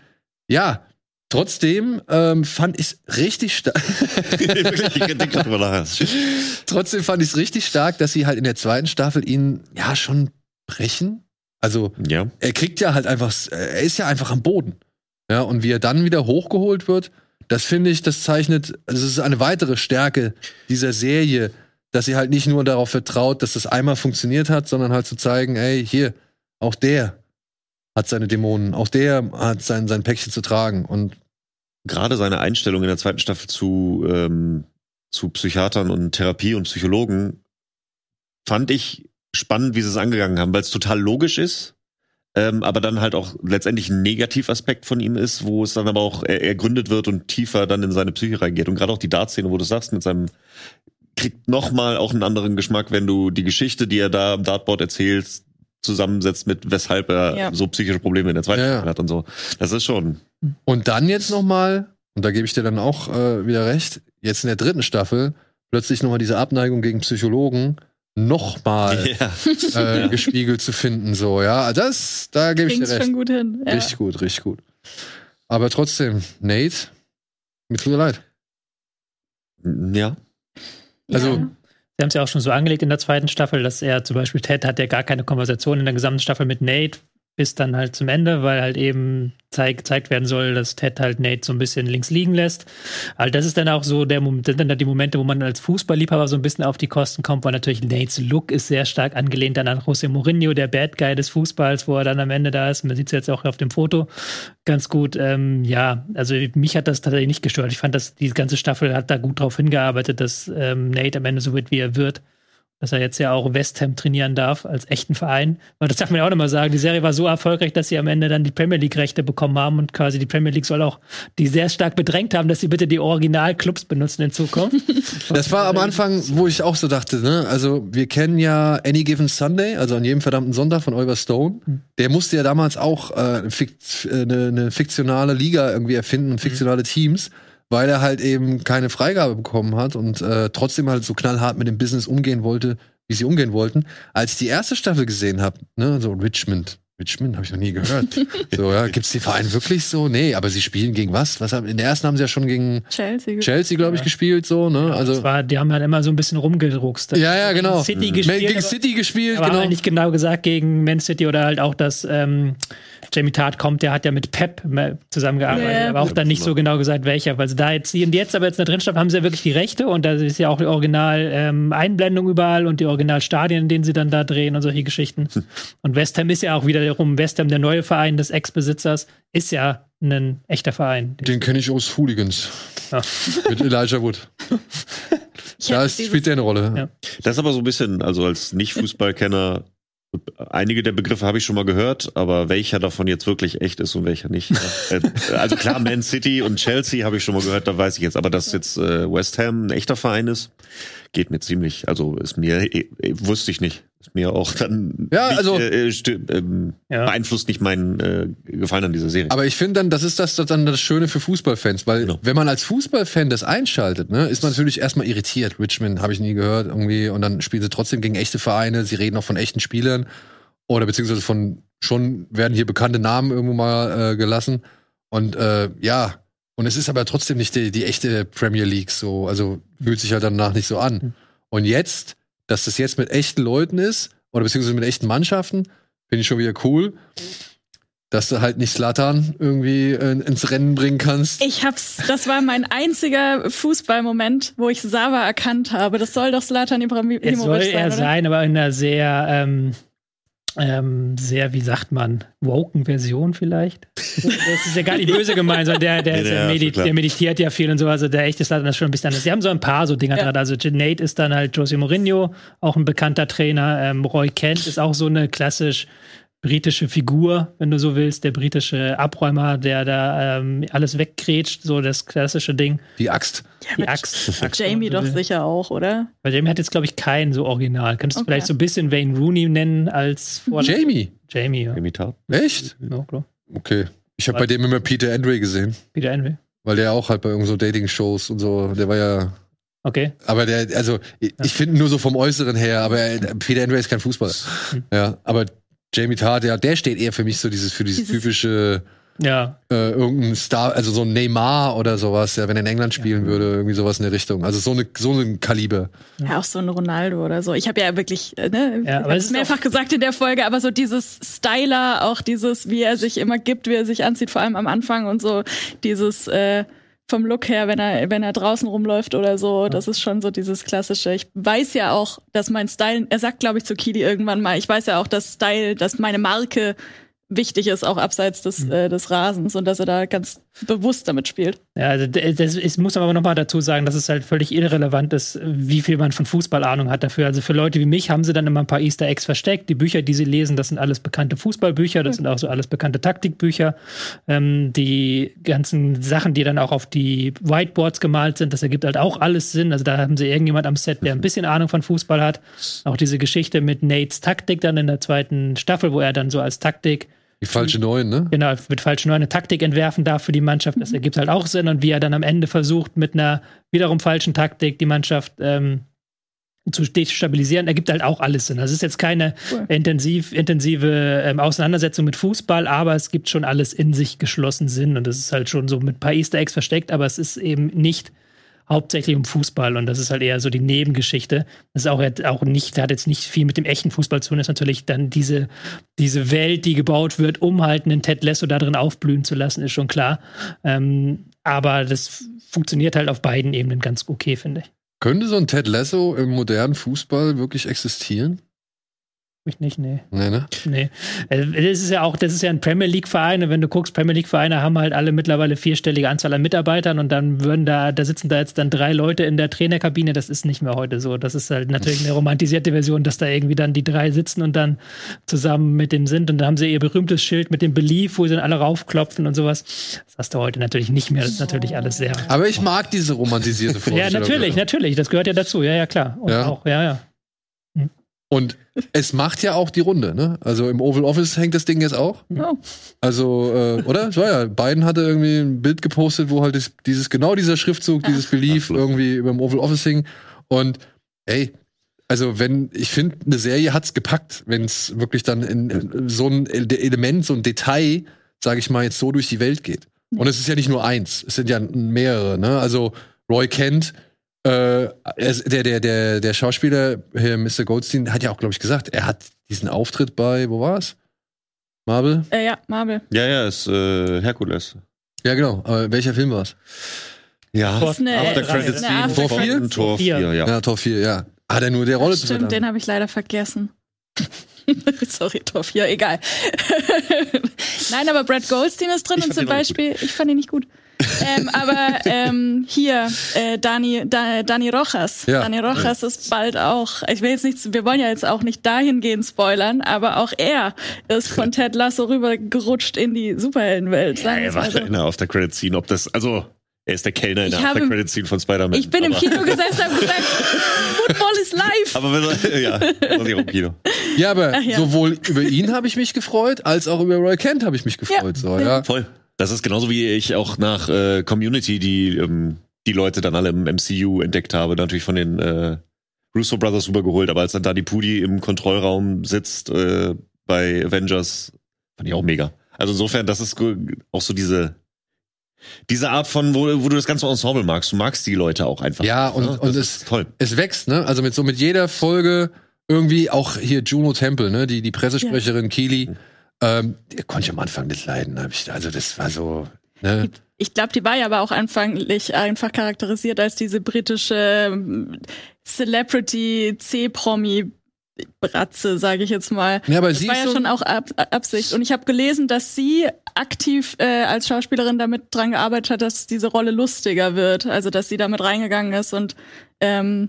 ja, trotzdem ähm, fand ich es richtig stark. Trotzdem fand ich es richtig stark, dass sie halt in der zweiten Staffel ihn ja schon brechen. Also Ja. er kriegt ja halt einfach, er ist ja einfach am Boden. Ja, und wie er dann wieder hochgeholt wird, das finde ich, das zeichnet, also es ist eine weitere Stärke dieser Serie, dass sie halt nicht nur darauf vertraut, dass das einmal funktioniert hat, sondern halt zu zeigen, ey, hier, auch der hat seine Dämonen, auch der hat sein, sein Päckchen zu tragen. Und gerade seine Einstellung in der zweiten Staffel zu, ähm, zu Psychiatern und Therapie und Psychologen fand ich spannend, wie sie es angegangen haben, weil es total logisch ist, ähm, aber dann halt auch letztendlich ein Negativaspekt von ihm ist, wo es dann aber auch er- ergründet wird und tiefer dann in seine Psyche reingeht. Und gerade auch die Dartszene, wo du sagst, mit seinem kriegt noch mal auch einen anderen Geschmack, wenn du die Geschichte, die er da am Dartboard erzählt, zusammensetzt mit weshalb er Ja. so psychische Probleme in der zweiten Ja, hat und so. Das ist schon. Und dann jetzt noch mal, und da gebe ich dir dann auch äh, wieder recht, jetzt in der dritten Staffel plötzlich noch mal diese Abneigung gegen Psychologen noch mal Ja. äh, gespiegelt zu finden, so ja, das, da gebe ich dir recht, schon gut hin. Ja. richtig gut, richtig gut. Aber trotzdem, Nate, mir tut mir leid. Ja. Also- ja. Sie haben es ja auch schon so angelegt in der zweiten Staffel, dass er zum Beispiel Ted hat ja gar keine Konversation in der gesamten Staffel mit Nate, bis dann halt zum Ende, weil halt eben zeig, gezeigt werden soll, dass Ted halt Nate so ein bisschen links liegen lässt. Also das ist dann auch so der Moment, sind dann halt die Momente, wo man als Fußballliebhaber so ein bisschen auf die Kosten kommt, weil natürlich Nates Look ist sehr stark angelehnt dann an José Mourinho, der Bad Guy des Fußballs, wo er dann am Ende da ist. Man sieht es jetzt auch auf dem Foto ganz gut. Ähm, ja, also mich hat das tatsächlich nicht gestört. Ich fand, dass die ganze Staffel hat da gut drauf hingearbeitet, dass ähm, Nate am Ende so wird, wie er wird dass er jetzt ja auch West Ham trainieren darf als echten Verein. Weil das darf man ja auch nochmal sagen. Die Serie war so erfolgreich, dass sie am Ende dann die Premier League Rechte bekommen haben und quasi die Premier League soll auch die sehr stark bedrängt haben, dass sie bitte die Originalclubs benutzen in Zukunft. das war am Anfang, wo ich auch so dachte, ne? Also wir kennen ja Any Given Sunday, also an jedem verdammten Sonntag von Oliver Stone. Hm. Der musste ja damals auch äh, fikt, äh, eine, eine fiktionale Liga irgendwie erfinden und fiktionale. Teams weil er halt eben keine Freigabe bekommen hat und äh, trotzdem halt so knallhart mit dem Business umgehen wollte, wie sie umgehen wollten. Als ich die erste Staffel gesehen habe, ne, so Richmond, Richmond habe ich noch nie gehört. so, ja, gibt's die Vereine wirklich so? Nee, aber sie spielen gegen was? Was haben, in der ersten haben sie ja schon gegen Chelsea, Chelsea glaube ich, ja. gespielt, so, ne? Also. War, die haben halt immer so ein bisschen rumgedruckst. Ja, ja, genau. City gespielt, gegen City gespielt, aber genau. nicht genau gesagt gegen Man City oder halt auch das, ähm, Jamie Tart kommt, der hat ja mit Pep zusammengearbeitet, yeah. aber auch dann nicht so genau gesagt, welcher. Weil sie da jetzt, und jetzt aber jetzt in der Drinstadt haben sie ja wirklich die Rechte und da ist ja auch die Original-Einblendung ähm, überall und die Originalstadien, in denen sie dann da drehen und solche Geschichten. Hm. Und West Ham ist ja auch wiederum, West Ham, der neue Verein des Ex-Besitzers, ist ja ein echter Verein. Den kenne ich aus Hooligans. Ja. Mit Elijah Wood. da spielt der eine Rolle. Ja. Das ist aber so ein bisschen, also als Nicht-Fußballkenner, Einige der Begriffe habe ich schon mal gehört, aber welcher davon jetzt wirklich echt ist und welcher nicht. Äh, also klar, Man City und Chelsea habe ich schon mal gehört, da weiß ich jetzt. Aber dass jetzt äh, West Ham ein echter Verein ist, geht mir ziemlich. Also ist mir, äh, wusste ich nicht. Mir auch dann ja, nicht, also, äh, ähm, ja. beeinflusst nicht meinen äh, Gefallen an dieser Serie. Aber ich finde dann, das ist das, das dann das Schöne für Fußballfans, weil genau. wenn man als Fußballfan das einschaltet, ne, ist man natürlich erstmal irritiert. Richmond habe ich nie gehört irgendwie und dann spielen sie trotzdem gegen echte Vereine. Sie reden auch von echten Spielern oder beziehungsweise von schon werden hier bekannte Namen irgendwo mal äh, gelassen und äh, ja. Und es ist aber trotzdem nicht die, die echte Premier League so, also fühlt sich halt danach nicht so an. Hm. Und jetzt dass das jetzt mit echten Leuten ist oder beziehungsweise mit echten Mannschaften, finde ich schon wieder cool. Dass du halt nicht Slattern irgendwie äh, ins Rennen bringen kannst. Ich hab's, das war mein einziger Fußballmoment, wo ich Sava erkannt habe. Das soll doch Slatan Ibrahimovic sein. Es soll er oder? sein, aber in einer sehr ähm, ähm, sehr, wie sagt man, woken Version vielleicht. Das ist ja gar nicht böse gemeint, sondern der, der, nee, der, medit der, meditiert ja viel und so. Also der echte ist das schon ein bisschen anders. Sie haben so ein paar so Dinger ja. dran. Also Nate ist dann halt Jose Mourinho, auch ein bekannter Trainer. Ähm, Roy Kent ist auch so eine klassisch britische Figur, wenn du so willst, der britische Abräumer, der da ähm, alles wegkrätscht, so das klassische Ding. Die Axt. Ja, die Axt. Jamie doch sicher auch, oder? Weil Jamie hat jetzt, glaube ich, keinen so original. Könntest okay. du vielleicht so ein bisschen Wayne Rooney nennen als Vorlage? Jamie? Jamie, ja. Jamie Tart. Echt? Ja, klar. Okay. Ich habe bei dem immer Peter Andre gesehen. Peter Andre? Weil der auch halt bei irgend so Dating-Shows und so, der war ja Okay. Aber der, also, ich, ja. finde nur so vom Äußeren her, aber Peter Andre ist kein Fußballer. Hm. Ja, aber Jamie Tart, ja, der steht eher für mich so dieses für dieses, dieses typische ja. Äh, irgendein Star, also so ein Neymar oder sowas, ja, wenn er in England spielen ja. würde, irgendwie sowas in der Richtung. Also so eine so ein Kaliber. Ja, auch so ein Ronaldo oder so. Ich habe ja wirklich, äh, ne, ja, aber es mehrfach gesagt in der Folge, aber so dieses Styler, auch dieses, wie er sich immer gibt, wie er sich anzieht, vor allem am Anfang und so dieses äh, vom Look her, wenn er, wenn er draußen rumläuft oder so, das ist schon so dieses klassische. Ich weiß ja auch, dass mein Style, er sagt, glaube ich, zu Kili irgendwann mal, ich weiß ja auch, dass Style, dass meine Marke wichtig ist, auch abseits des, mhm. äh, des Rasens und dass er da ganz bewusst damit spielt. Ja, also das ist, muss man aber nochmal dazu sagen, dass es halt völlig irrelevant ist, wie viel man von Fußballahnung hat dafür. Also für Leute wie mich haben sie dann immer ein paar Easter Eggs versteckt. Die Bücher, die sie lesen, das sind alles bekannte Fußballbücher, das mhm. sind auch so alles bekannte Taktikbücher. Ähm, die ganzen Sachen, die dann auch auf die Whiteboards gemalt sind, das ergibt halt auch alles Sinn. Also da haben sie irgendjemand am Set, der ein bisschen Ahnung von Fußball hat. Auch diese Geschichte mit Nates Taktik dann in der zweiten Staffel, wo er dann so als Taktik die falsche Neun, ne? Genau, mit falschen Neun eine Taktik entwerfen darf für die Mannschaft. Das mhm. ergibt halt auch Sinn. Und wie er dann am Ende versucht, mit einer wiederum falschen Taktik die Mannschaft ähm, zu stabilisieren, ergibt halt auch alles Sinn. Das ist jetzt keine cool. intensiv, intensive ähm, Auseinandersetzung mit Fußball, aber es gibt schon alles in sich geschlossen Sinn. Und das ist halt schon so mit ein paar Easter Eggs versteckt, aber es ist eben nicht hauptsächlich um Fußball und das ist halt eher so die Nebengeschichte. Das ist auch, auch nicht, hat jetzt nicht viel mit dem echten Fußball zu tun, das ist natürlich dann diese, diese Welt, die gebaut wird, um halt einen Ted Lasso da drin aufblühen zu lassen, ist schon klar. Ähm, aber das funktioniert halt auf beiden Ebenen ganz okay, finde ich. Könnte so ein Ted Lasso im modernen Fußball wirklich existieren? Ich nicht, nee. Nee, ne? Nee. Also, das ist ja auch, das ist ja ein Premier League-Verein und wenn du guckst, Premier League-Vereine haben halt alle mittlerweile vierstellige Anzahl an Mitarbeitern und dann würden da, da sitzen da jetzt dann drei Leute in der Trainerkabine, das ist nicht mehr heute so. Das ist halt natürlich eine romantisierte Version, dass da irgendwie dann die drei sitzen und dann zusammen mit dem sind und da haben sie ihr berühmtes Schild mit dem Belief, wo sie dann alle raufklopfen und sowas. Das hast du heute natürlich nicht mehr. Das ist natürlich alles sehr. Aber ich mag diese romantisierte Vorstellung. ja, natürlich, natürlich. Das gehört ja dazu. Ja, ja, klar. Und Ja. auch, ja, ja. Und es macht ja auch die Runde, ne? Also im Oval Office hängt das Ding jetzt auch. Oh. Also, äh, oder? Es war ja, Biden hatte irgendwie ein Bild gepostet, wo halt das, dieses, genau dieser Schriftzug, dieses Belief Absolut. irgendwie über dem Oval Office hing. Und ey, also wenn, ich finde, eine Serie hat's gepackt, wenn es wirklich dann in, in so ein Ele- Element, so ein Detail, sage ich mal, jetzt so durch die Welt geht. Und es ist ja nicht nur eins, es sind ja mehrere, ne? Also Roy Kent, äh, er ist- der, der, der, der Schauspieler, hier Mr. Goldstein, hat ja auch, glaube ich, gesagt, er hat diesen Auftritt bei, wo war's? Marvel? Äh, ja, Marvel. Ja, ja, ist äh, Herkules. Ja, genau. Aber welcher Film war's? Ja, Tor- ist eine- After ist Credit eine Scene von Credit- Tor 4, Vier. ja. Ja, Tor 4, ja. Hat er nur der Rolle zu Stimmt, den habe ich leider vergessen. Sorry, Tor 4, egal. Nein, aber Brad Goldstein ist drin Ich und zum Beispiel, ich fand ihn nicht gut. Ähm, aber ähm, hier, äh, Dani, da, Dani Rojas. Ja. Dani Rojas ist bald auch, ich will jetzt nicht, wir wollen ja jetzt auch nicht dahingehend spoilern, aber auch er ist von Ted Lasso rübergerutscht in die Superheldenwelt. Ja, er war mal so. in der After Credit Scene, ob das, also, er ist der Kellner in Ich der habe- After Credit Scene von Spider-Man. Ich bin im Kino gesessen und habe gesagt, Football is live. Aber wenn, ja, war im Kino. Ja, aber ja. sowohl über ihn habe ich mich gefreut, als auch über Roy Kent habe ich mich gefreut. so, ja. ja. Voll. Das ist genauso wie ich auch nach äh, Community die ähm, die Leute dann alle im MCU entdeckt habe, natürlich von den äh, Russo Brothers rübergeholt, aber als dann da die Pudi im Kontrollraum sitzt äh, bei Avengers, fand ich auch mega. Also insofern, das ist auch so diese diese Art von, wo, wo du das ganze Ensemble magst. Du magst die Leute auch einfach. Ja, und- Das und ist es- toll. Es wächst, ne? Also mit so mit jeder Folge irgendwie auch hier Juno Temple, ne? Die, die Pressesprecherin Keely, ähm, konnte ich am Anfang nicht leiden. Ich, also das war so, ne? Ich glaube, die war ja aber auch anfänglich einfach charakterisiert als diese britische ähm, Celebrity C-Promi Bratze, sage ich jetzt mal. Ja, aber Das sie war ja so, schon auch Ab Absicht. Und ich habe gelesen, dass sie aktiv äh, als Schauspielerin damit dran gearbeitet hat, dass diese Rolle lustiger wird. Also, dass sie damit reingegangen ist. Und ähm,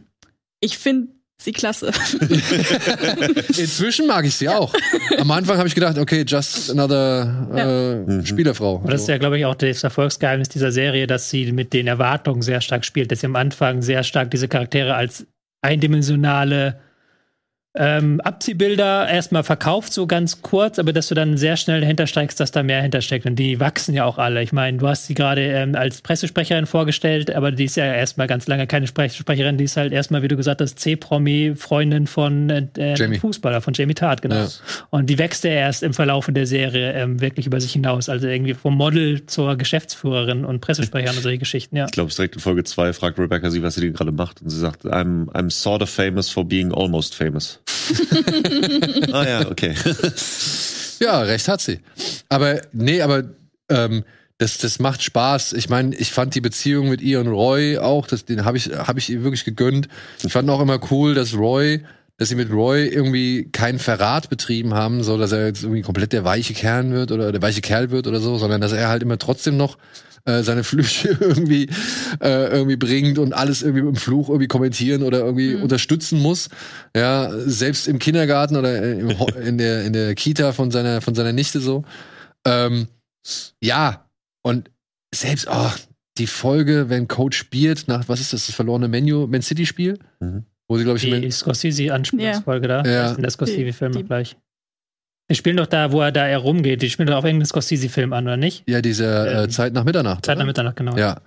ich finde sie klasse. inzwischen mag ich sie auch. Am Anfang habe ich gedacht, okay, just another äh, Mhm. Spielerfrau. Und das ist ja, glaube ich, auch das Erfolgsgeheimnis dieser Serie, dass sie mit den Erwartungen sehr stark spielt, dass sie am Anfang sehr stark diese Charaktere als eindimensionale ähm, Abziehbilder erstmal verkauft, so ganz kurz, aber dass du dann sehr schnell dahinter steigst, dass da mehr hintersteckt. Und die wachsen ja auch alle. Ich meine, du hast sie gerade ähm, als Pressesprecherin vorgestellt, aber die ist ja erstmal ganz lange keine Sprech Sprecherin, die ist halt erstmal, wie du gesagt hast, C-Promi, Freundin von äh, äh, Jamie. Fußballer, von Jamie Tart, genau. Ja. Und die wächst ja erst im Verlauf der Serie ähm, wirklich über sich hinaus. Also irgendwie vom Model zur Geschäftsführerin und Pressesprecherin und solche Geschichten, ja. Ich glaube, es ist direkt in Folge 2 fragt Rebecca sie, was sie denn gerade macht. Und sie sagt, I'm, I'm sort of famous for being almost famous. ah ja, okay. Ja, recht hat sie. Aber nee, aber ähm, das, das macht Spaß. Ich meine, ich fand die Beziehung mit ihr und Roy auch, das, den habe ich, hab ich ihr wirklich gegönnt. Ich fand auch immer cool, dass Roy, dass sie mit Roy irgendwie keinen Verrat betrieben haben, so dass er jetzt irgendwie komplett der weiche Kern wird oder der weiche Kerl wird oder so, sondern dass er halt immer trotzdem noch äh, seine Flüche irgendwie äh, irgendwie bringt und alles irgendwie mit dem Fluch irgendwie kommentieren oder irgendwie unterstützen muss. Ja, selbst im Kindergarten oder äh, im, in der in der Kita von seiner von seiner Nichte so. Ähm, ja, und selbst oh, die Folge, wenn Coach Beard nach was ist das, das verlorene Menu, Man City Spiel, Mhm. wo sie glaube ich Die Scorsese-Anspielungsfolge da. Ja. Das in der Scorsese-Film Die- die- gleich. Die spielen doch da, wo er da herumgeht. Die spielen doch auf irgendeinen Scorsese-Film an, oder nicht? ja dieser äh, Ähm, Zeit nach Mitternacht. Zeit nach? Mitternacht, genau. Ja.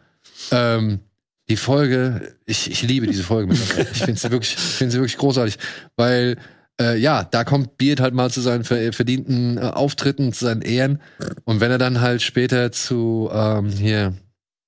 Ähm, die Folge, ich, ich liebe diese Folge mittlerweile. Ich finde sie wirklich, ich finde sie wirklich großartig, weil äh, ja, da kommt Beard halt mal zu seinen ver verdienten äh, Auftritten, zu seinen Ehren. Und wenn er dann halt später zu ähm, hier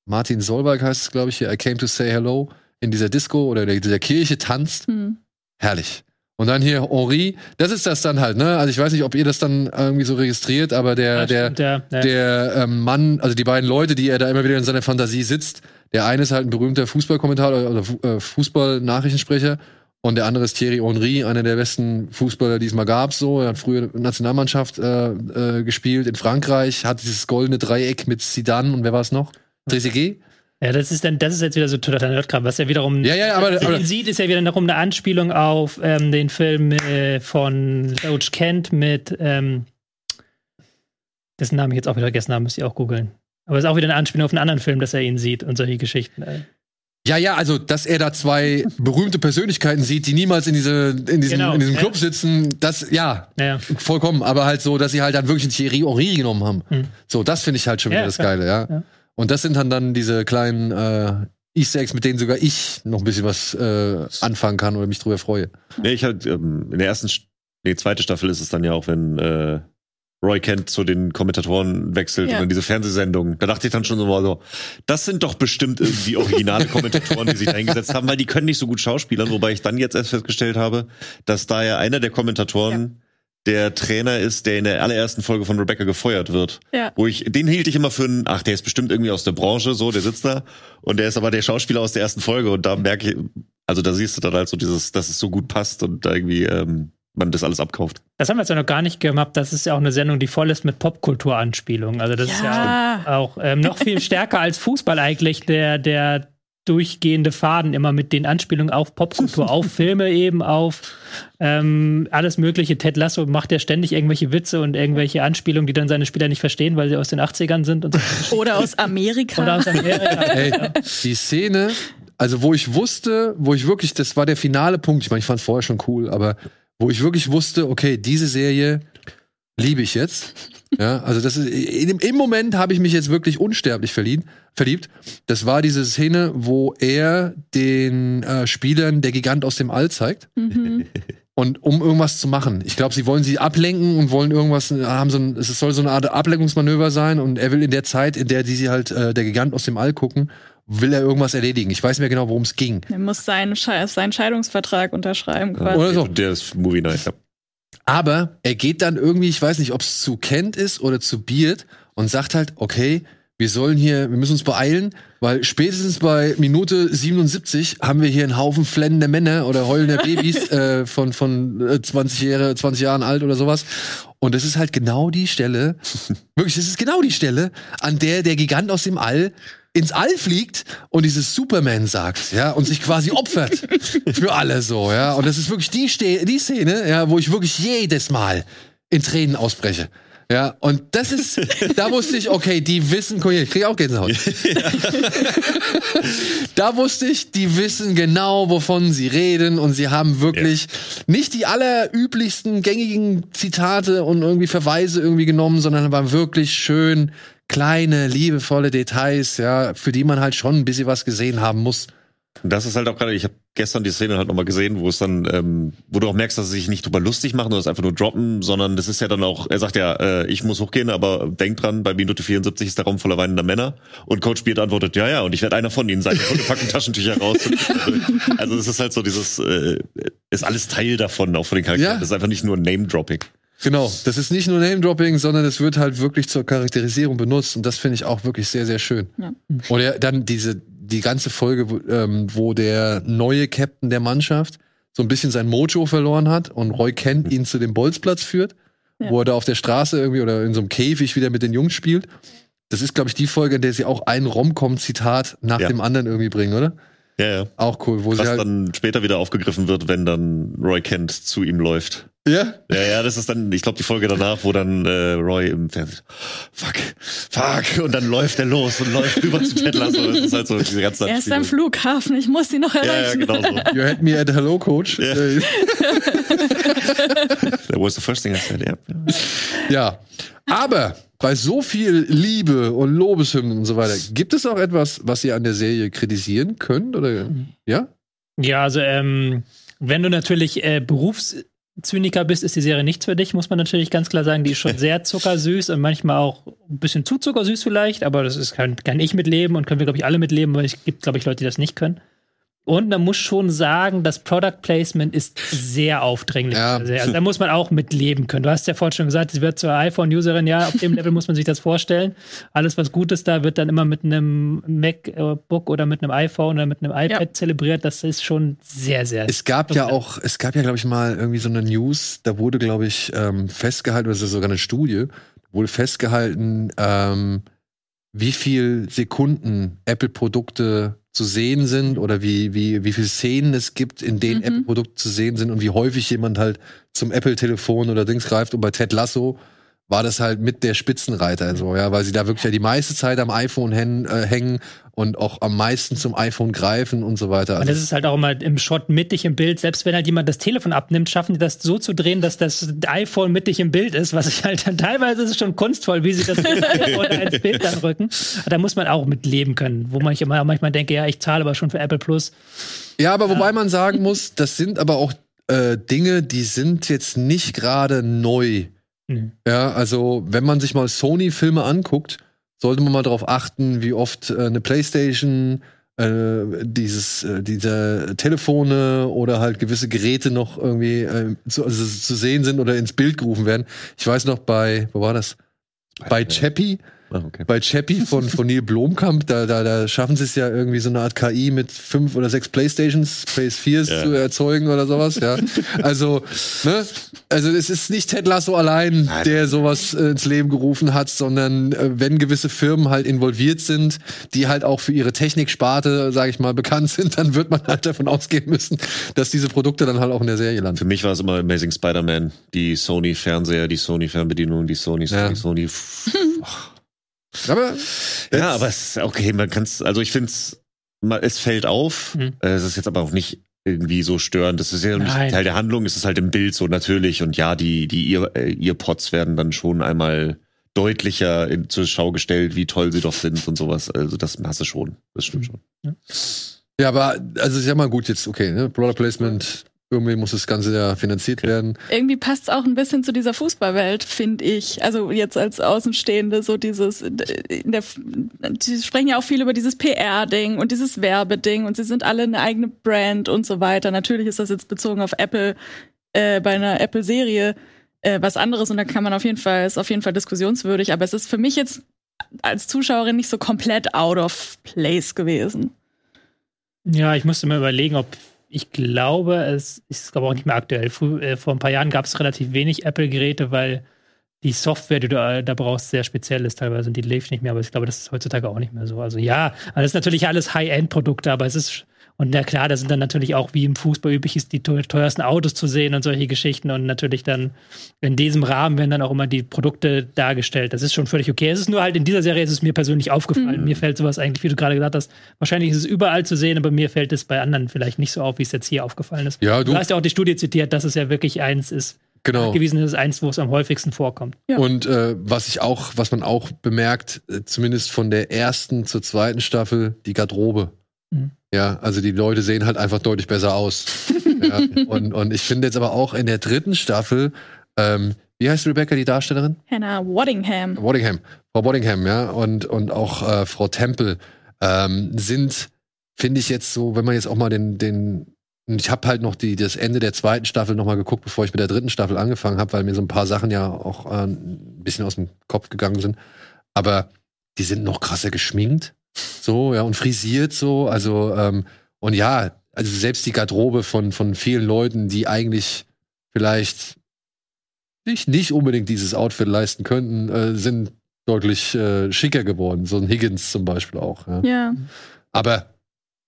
Martin Solberg heißt es, glaube ich, hier, I came to say hello, in dieser Disco oder in dieser Kirche tanzt. Hm. Herrlich. Und dann hier Henri, das ist das dann halt, ne? Also ich weiß nicht, ob ihr das dann irgendwie so registriert, aber der, Ja, der, stimmt, ja, ja. der ähm, Mann, also die beiden Leute, die er da immer wieder in seiner Fantasie sitzt, der eine ist halt ein berühmter Fußballkommentator oder Fu- äh, Fußballnachrichtensprecher und der andere ist Thierry Henry, einer der besten Fußballer, die es mal gab. So, er hat früher Nationalmannschaft äh, äh, gespielt in Frankreich, hat dieses goldene Dreieck mit Zidane und wer war es noch? Trezeguet? Ja, das ist dann, das ist jetzt wieder so totaler Nerdkram, was ja wiederum. Ja, ja, aber, aber sieht, ist ja wieder darum eine Anspielung auf ähm, den Film äh, von Loach Kent mit, ähm, dessen Namen ich jetzt auch wieder vergessen habe, müsst ihr auch googeln. Aber es ist auch wieder eine Anspielung auf einen anderen Film, dass er ihn sieht und solche Geschichten. Äh. Ja, ja, also, dass er da zwei berühmte Persönlichkeiten sieht, die niemals in, diese, in, diesem, Genau, in diesem ja. Club sitzen, das, ja, Naja. vollkommen. Aber halt so, dass sie halt dann wirklich einen Thierry Henry genommen haben. Hm. So, das finde ich halt schon Ja, wieder das klar. Geile, ja. Ja. Und das sind dann dann diese kleinen äh, Easter Eggs, mit denen sogar ich noch ein bisschen was äh, anfangen kann oder mich drüber freue. Nee, ich halt, ähm, in der ersten, St- nee, zweite Staffel ist es dann ja auch, wenn äh, Roy Kent zu den Kommentatoren wechselt Ja. und dann diese Fernsehsendung. Da dachte ich dann schon so mal so, das sind doch bestimmt irgendwie originale Kommentatoren, die sich eingesetzt haben, weil die können nicht so gut schauspielern, wobei ich dann jetzt erst festgestellt habe, dass da ja einer der Kommentatoren der Trainer ist, der in der allerersten Folge von Rebecca gefeuert wird. Ja. Wo ich, den hielt ich immer für einen, ach, der ist bestimmt irgendwie aus der Branche, so, der sitzt da. Und der ist aber der Schauspieler aus der ersten Folge. Und da merke ich, also da siehst du dann halt so dieses, dass es so gut passt und da irgendwie ähm, man das alles abkauft. Das haben wir jetzt ja noch gar nicht gemacht. Das ist ja auch eine Sendung, die voll ist mit Popkulturanspielungen. Also das ist ja Ja. auch ähm, noch viel stärker als Fußball eigentlich der, der durchgehende Faden immer mit den Anspielungen auf Popkultur, auf Filme eben, auf ähm, alles mögliche. Ted Lasso macht ja ständig irgendwelche Witze und irgendwelche Anspielungen, die dann seine Spieler nicht verstehen, weil sie aus den 80ern sind und so. Oder aus Amerika. Oder aus Amerika. Ey, die Szene, also wo ich wusste, wo ich wirklich, das war der finale Punkt, ich meine, ich fand es vorher schon cool, aber wo ich wirklich wusste, okay, diese Serie liebe ich jetzt. Ja, also das ist, in, im Moment habe ich mich jetzt wirklich unsterblich verliebt, verliebt. Das war diese Szene, wo er den äh, Spielern der Gigant aus dem All zeigt. Mhm. Und um irgendwas zu machen. Ich glaube, sie wollen sie ablenken und wollen irgendwas, haben so ein, es soll so eine Art Ablenkungsmanöver sein und er will in der Zeit, in der die sie halt äh, der Gigant aus dem All gucken, will er irgendwas erledigen. Ich weiß nicht mehr genau, worum es ging. Er muss seinen, Sche seinen Scheidungsvertrag unterschreiben quasi. Oder so. Der ist Movie Night. Aber er geht dann irgendwie, ich weiß nicht, ob es zu Kent ist oder zu Beard und sagt halt, okay, wir sollen hier, wir müssen uns beeilen, weil spätestens bei Minute 77 haben wir hier einen Haufen flennende Männer oder heulender Babys äh, von, von äh, 20, Jahre, 20 Jahren alt oder sowas. Und das ist halt genau die Stelle, wirklich, das ist genau die Stelle, an der der Gigant aus dem All ins All fliegt und dieses Superman sagt, ja, und sich quasi opfert für alle so, ja. Und das ist wirklich die, Ste die Szene, ja, wo ich wirklich jedes Mal in Tränen ausbreche. Ja, und das ist, da wusste ich, okay, die wissen, guck hier, ich krieg auch Gänsehaut. da wusste ich, die wissen genau, wovon sie reden und sie haben wirklich nicht die allerüblichsten gängigen Zitate und irgendwie Verweise irgendwie genommen, sondern waren wirklich schön kleine, liebevolle Details, ja, für die man halt schon ein bisschen was gesehen haben muss. Und das ist halt auch gerade, ich habe gestern die Szene halt nochmal gesehen, wo es dann, ähm, wo du auch merkst, dass sie sich nicht drüber lustig machen oder es einfach nur droppen, sondern das ist ja dann auch, er sagt ja, äh, ich muss hochgehen, aber denk dran, bei Minute 74 ist der Raum voller weinender Männer. Und Coach Beard antwortet, ja, ja, und ich werde einer von ihnen sein. Und packen Taschentücher raus. also es ist halt so dieses, äh, ist alles Teil davon, auch von den Charakteren. Ja. Das ist einfach nicht nur Name-Dropping. Genau, das ist nicht nur Name-Dropping, sondern es wird halt wirklich zur Charakterisierung benutzt und das finde ich auch wirklich sehr, sehr schön. Ja. Und ja, dann diese, die ganze Folge, wo, ähm, wo der neue Captain der Mannschaft so ein bisschen sein Mojo verloren hat und Roy Kent ihn zu dem Bolzplatz führt, Ja. wo er da auf der Straße irgendwie oder in so einem Käfig wieder mit den Jungs spielt. Das ist, glaube ich, die Folge, in der sie auch ein Rom-Com-Zitat nach Ja. dem anderen irgendwie bringen, oder? Ja, ja. Auch cool, wo sie Was halt. dann später wieder aufgegriffen wird, wenn dann Roy Kent zu ihm läuft. ja? Ja, ja, das ist dann, ich glaube, die Folge danach, wo dann äh, Roy im Fernsehen, fuck, fuck, und dann läuft er los und läuft rüber zu Ted Lasso. Das ist halt so diese ganze er ist am. Flughafen, ich muss ihn noch Ja, ja, erreichen. genau so. You had me at hello, coach. Ja. Äh, That was the first thing I said, yeah. Ja, aber bei so viel Liebe und Lobeshymnen und so weiter, gibt es auch etwas, was ihr an der Serie kritisieren könnt? Oder ja? Ja, also ähm, wenn du natürlich äh, Berufszyniker bist, ist die Serie nichts für dich, muss man natürlich ganz klar sagen. Die ist schon sehr zuckersüß und manchmal auch ein bisschen zu zuckersüß vielleicht, aber das ist, kann, kann ich mitleben und können wir, glaube ich, alle mitleben, weil es gibt, glaube ich, Leute, die das nicht können. Und man muss schon sagen, das Product Placement ist sehr aufdringlich. Ja. Also da muss man auch mitleben können. Du hast ja vorhin schon gesagt, sie wird zur iPhone-Userin. Ja, auf dem Level muss man sich das vorstellen. Alles, was gut ist, da wird dann immer mit einem MacBook oder mit einem iPhone oder mit einem iPad Ja. zelebriert. Das ist schon sehr, sehr. Es gab ja auch, es gab ja, glaube ich, mal irgendwie so eine News, da wurde, glaube ich, ähm, festgehalten, oder es ist sogar eine Studie, wurde festgehalten, ähm, wie viel Sekunden Apple-Produkte zu sehen sind oder wie, wie, wie viele Szenen es gibt, in denen Mhm. Apple-Produkte zu sehen sind und wie häufig jemand halt zum Apple-Telefon oder Dings greift. Und bei Ted Lasso war das halt mit der Spitzenreiter so, ja, weil sie da wirklich ja die meiste Zeit am iPhone hängen, äh, hängen und auch am meisten zum iPhone greifen und so weiter. Und Also das ist halt auch immer im Shot mittig im Bild. Selbst wenn halt jemand das Telefon abnimmt, schaffen die das so zu drehen, dass das iPhone mittig im Bild ist, was ich halt dann teilweise ist es schon kunstvoll, wie sie das Telefon ins Bild dann rücken. Aber da muss man auch mit leben können, wo man ich immer manchmal denke, ja, ich zahle aber schon für Apple Plus. Ja, aber wobei man sagen muss, das sind aber auch äh, Dinge, die sind jetzt nicht gerade neu. Mhm. Ja, also wenn man sich mal Sony-Filme anguckt, sollte man mal darauf achten, wie oft äh, eine Playstation, äh, dieses, äh, diese Telefone oder halt gewisse Geräte noch irgendwie äh, zu, also zu sehen sind oder ins Bild gerufen werden. Ich weiß noch bei, wo war das? Bei Chappie, Ah, okay. bei Chappie von, von Neil Blomkamp, da, da, da schaffen sie es ja irgendwie so eine Art KI mit fünf oder sechs Playstations, PS4s Ja. zu erzeugen oder sowas, ja. Also, ne? Also, es ist nicht Ted Lasso allein, Nein. der sowas äh, ins Leben gerufen hat, sondern äh, wenn gewisse Firmen halt involviert sind, die halt auch für ihre Techniksparte, sage ich mal, bekannt sind, dann wird man halt davon ausgehen müssen, dass diese Produkte dann halt auch in der Serie landen. Für mich war es immer Amazing Spider-Man, die Sony-Fernseher, die Sony-Fernbedienung, die Sony, Sony, Ja. Sony. Aber Ja, aber es ist okay, man kann es, also ich finde es, es fällt auf. Mhm. Es ist jetzt aber auch nicht irgendwie so störend. Das ist ja nicht. Teil der Handlung, es ist halt im Bild so natürlich. Und ja, die, die äh, Earpods werden dann schon einmal deutlicher in, zur Schau gestellt, wie toll sie doch sind und sowas. Also das hast du schon. Das stimmt schon. Ja, aber also ich sag mal gut jetzt, okay, ne? Product Placement, irgendwie muss das Ganze ja finanziert werden. Irgendwie passt es auch ein bisschen zu dieser Fußballwelt, finde ich. Also jetzt als Außenstehende, so dieses, in der, die sprechen ja auch viel über dieses PR-Ding und dieses Werbeding und sie sind alle eine eigene Brand und so weiter. Natürlich ist das jetzt bezogen auf Apple, äh, bei einer Apple-Serie äh, was anderes und da kann man auf jeden Fall, ist auf jeden Fall diskussionswürdig, aber es ist für mich jetzt als Zuschauerin nicht so komplett out of place gewesen. Ja, ich musste mir überlegen, ob ich glaube, es ist glaube auch nicht mehr aktuell. Früh, äh, vor ein paar Jahren gab es relativ wenig Apple-Geräte, weil die Software, die du äh, da brauchst, sehr speziell ist teilweise und die lebt nicht mehr. Aber ich glaube, das ist heutzutage auch nicht mehr so. Also ja, also das ist natürlich alles High-End-Produkte, aber es ist und na klar, da sind dann natürlich auch, wie im Fußball üblich ist, die teu- teuersten Autos zu sehen und solche Geschichten. Und natürlich dann in diesem Rahmen werden dann auch immer die Produkte dargestellt. Das ist schon völlig okay. Es ist nur halt in dieser Serie ist es mir persönlich aufgefallen. Mhm. Mir fällt sowas eigentlich, wie du gerade gesagt hast, wahrscheinlich ist es überall zu sehen, aber mir fällt es bei anderen vielleicht nicht so auf, wie es jetzt hier aufgefallen ist. Ja, Du du, hast ja auch die Studie zitiert, dass es ja wirklich eins ist, genau. gewesen ist, eins, wo es am häufigsten vorkommt. Ja. Und äh, was ich auch, was man auch bemerkt, äh, zumindest von der ersten zur zweiten Staffel, die Garderobe. Mhm. Ja, also die Leute sehen halt einfach deutlich besser aus. ja, und, und ich finde jetzt aber auch in der dritten Staffel, ähm, wie heißt Rebecca, die Darstellerin? Hannah Waddingham. Waddingham. Frau Waddingham, ja, und, und auch äh, Frau Temple ähm, sind, finde ich jetzt so, wenn man jetzt auch mal den, den ich habe halt noch die, das Ende der zweiten Staffel noch mal geguckt, bevor ich mit der dritten Staffel angefangen habe, weil mir so ein paar Sachen ja auch äh, ein bisschen aus dem Kopf gegangen sind. Aber die sind noch krasser geschminkt, so, ja, und frisiert so. Also, ähm, und ja, also selbst die Garderobe von, von vielen Leuten, die eigentlich vielleicht sich nicht unbedingt dieses Outfit leisten könnten, äh, sind deutlich äh, schicker geworden. So ein Higgins zum Beispiel auch. Ja. Ja. Aber,